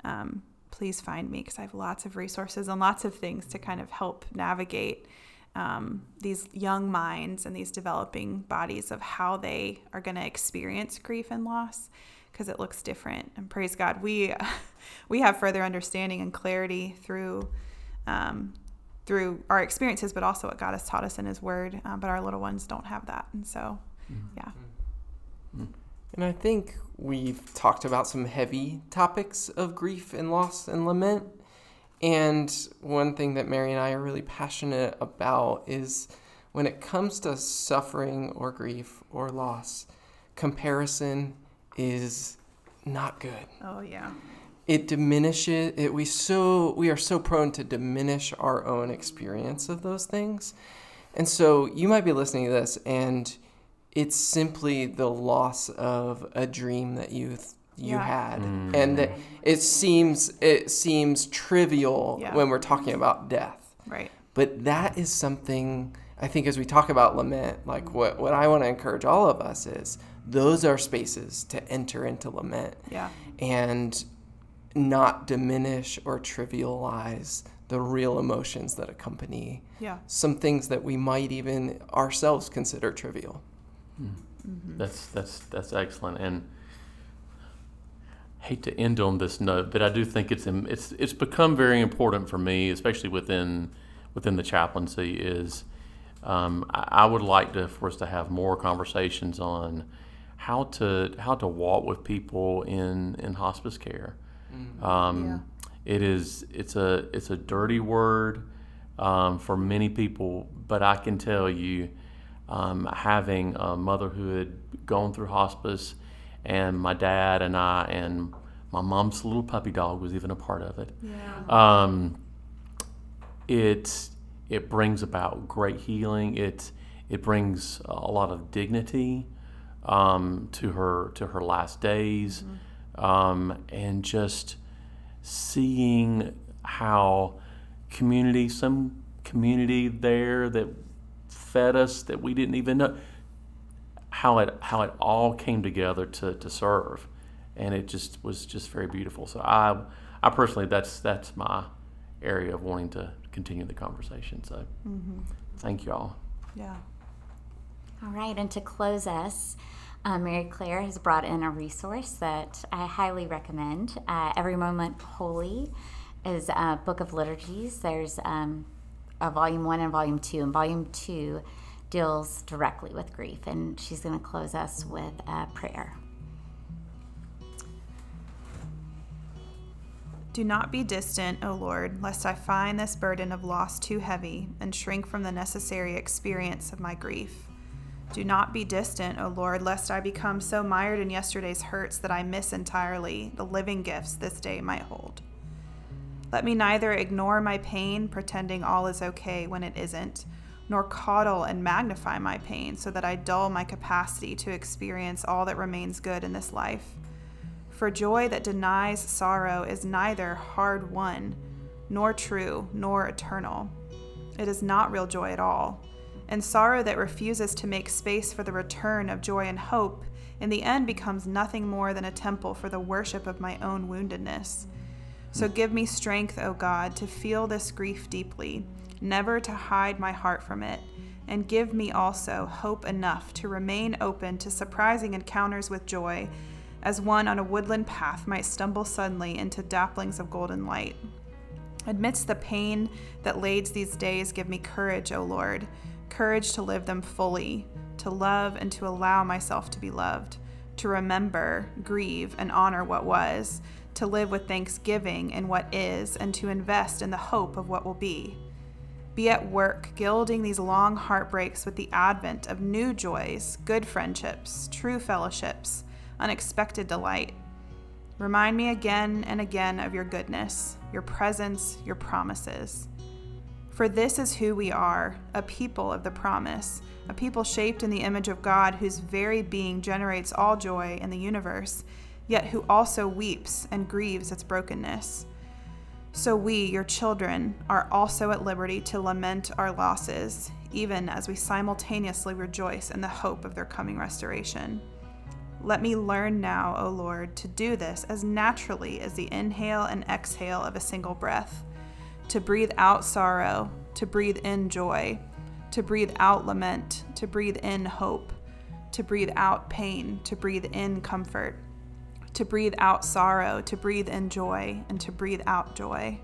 Um, please find me because I have lots of resources and lots of things to kind of help navigate um, these young minds and these developing bodies of how they are going to experience grief and loss because it looks different. And praise God, we we have further understanding and clarity through um, through our experiences, but also what God has taught us in His Word. Um, but our little ones don't have that, and so yeah, And I think we've talked about some heavy topics of grief and loss and lament. And one thing that Mary and I are really passionate about is when it comes to suffering or grief or loss, comparison is not good. oh yeah, It diminishes it we so we are so prone to diminish our own experience of those things. And so you might be listening to this and it's simply the loss of a dream that you th- you Yeah. had mm. and that it seems it seems trivial Yeah. when we're talking about death right, but that is something i think as we talk about lament like what, what i want to encourage all of us is those are spaces to enter into lament yeah, and not diminish or trivialize the real emotions that accompany yeah, some things that we might even ourselves consider trivial. That's that's that's excellent, and I hate to end on this note, but I do think it's it's it's become very important for me, especially within within the chaplaincy. Is um, I, I would like to for us to have more conversations on how to how to walk with people in in hospice care. Um, It is it's a it's a dirty word um, for many people, but I can tell you, um, having a mother who had gone through hospice, and my dad and I and my mom's little puppy dog was even a part of it. yeah, Um, it it brings about great healing. It it brings a lot of dignity um, to her to her last days, um, and just seeing how community some community there that fed us that we didn't even know how it how it all came together to, to serve. And it just was just very beautiful. So i i personally that's that's my area of wanting to continue the conversation. So thank you all yeah. All right, and to close us, uh, Mary-Claire has brought in a resource that I highly recommend. Uh, Every Moment Holy is a book of liturgies. There's um, a volume one and volume two, and volume two deals directly with grief. And she's going to close us with a prayer. Do not be distant, O Lord, lest I find this burden of loss too heavy and shrink from the necessary experience of my grief. Do not be distant, O Lord, lest I become so mired in yesterday's hurts that I miss entirely the living gifts this day might hold. Let me neither ignore my pain, pretending all is okay when it isn't, nor coddle and magnify my pain so that I dull my capacity to experience all that remains good in this life. For joy that denies sorrow is neither hard won, nor true, nor eternal. It is not real joy at all. And sorrow that refuses to make space for the return of joy and hope in the end becomes nothing more than a temple for the worship of my own woundedness. So hmm. give me strength, O God, to feel this grief deeply, never to hide my heart from it, and give me also hope enough to remain open to surprising encounters with joy, as one on a woodland path might stumble suddenly into dapplings of golden light. Amidst the pain that lades these days, give me courage, O Lord, courage to live them fully, to love and to allow myself to be loved, to remember, grieve, and honor what was, to live with thanksgiving in what is, and to invest in the hope of what will be. Be at work, gilding these long heartbreaks with the advent of new joys, good friendships, true fellowships, unexpected delight. Remind me again and again of your goodness, your presence, your promises. For this is who we are a people of the promise, a people shaped in the image of God, whose very being generates all joy in the universe, yet who also weeps and grieves its brokenness. So we, your children, are also at liberty to lament our losses, even as we simultaneously rejoice in the hope of their coming restoration. Let me learn now, O Lord, to do this as naturally as the inhale and exhale of a single breath, to breathe out sorrow, to breathe in joy, to breathe out lament, to breathe in hope, to breathe out pain, to breathe in comfort to breathe out sorrow, to breathe in joy, and to breathe out joy.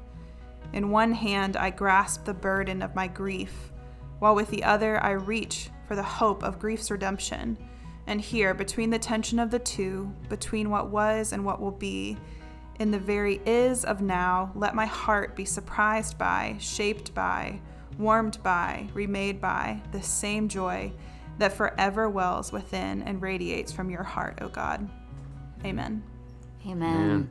In one hand, I grasp the burden of my grief, while with the other, I reach for the hope of grief's redemption. And here, between the tension of the two, between what was and what will be, in the very is of now, let my heart be surprised by, shaped by, warmed by, remade by the same joy that forever wells within and radiates from your heart, O God. Amen. Amen.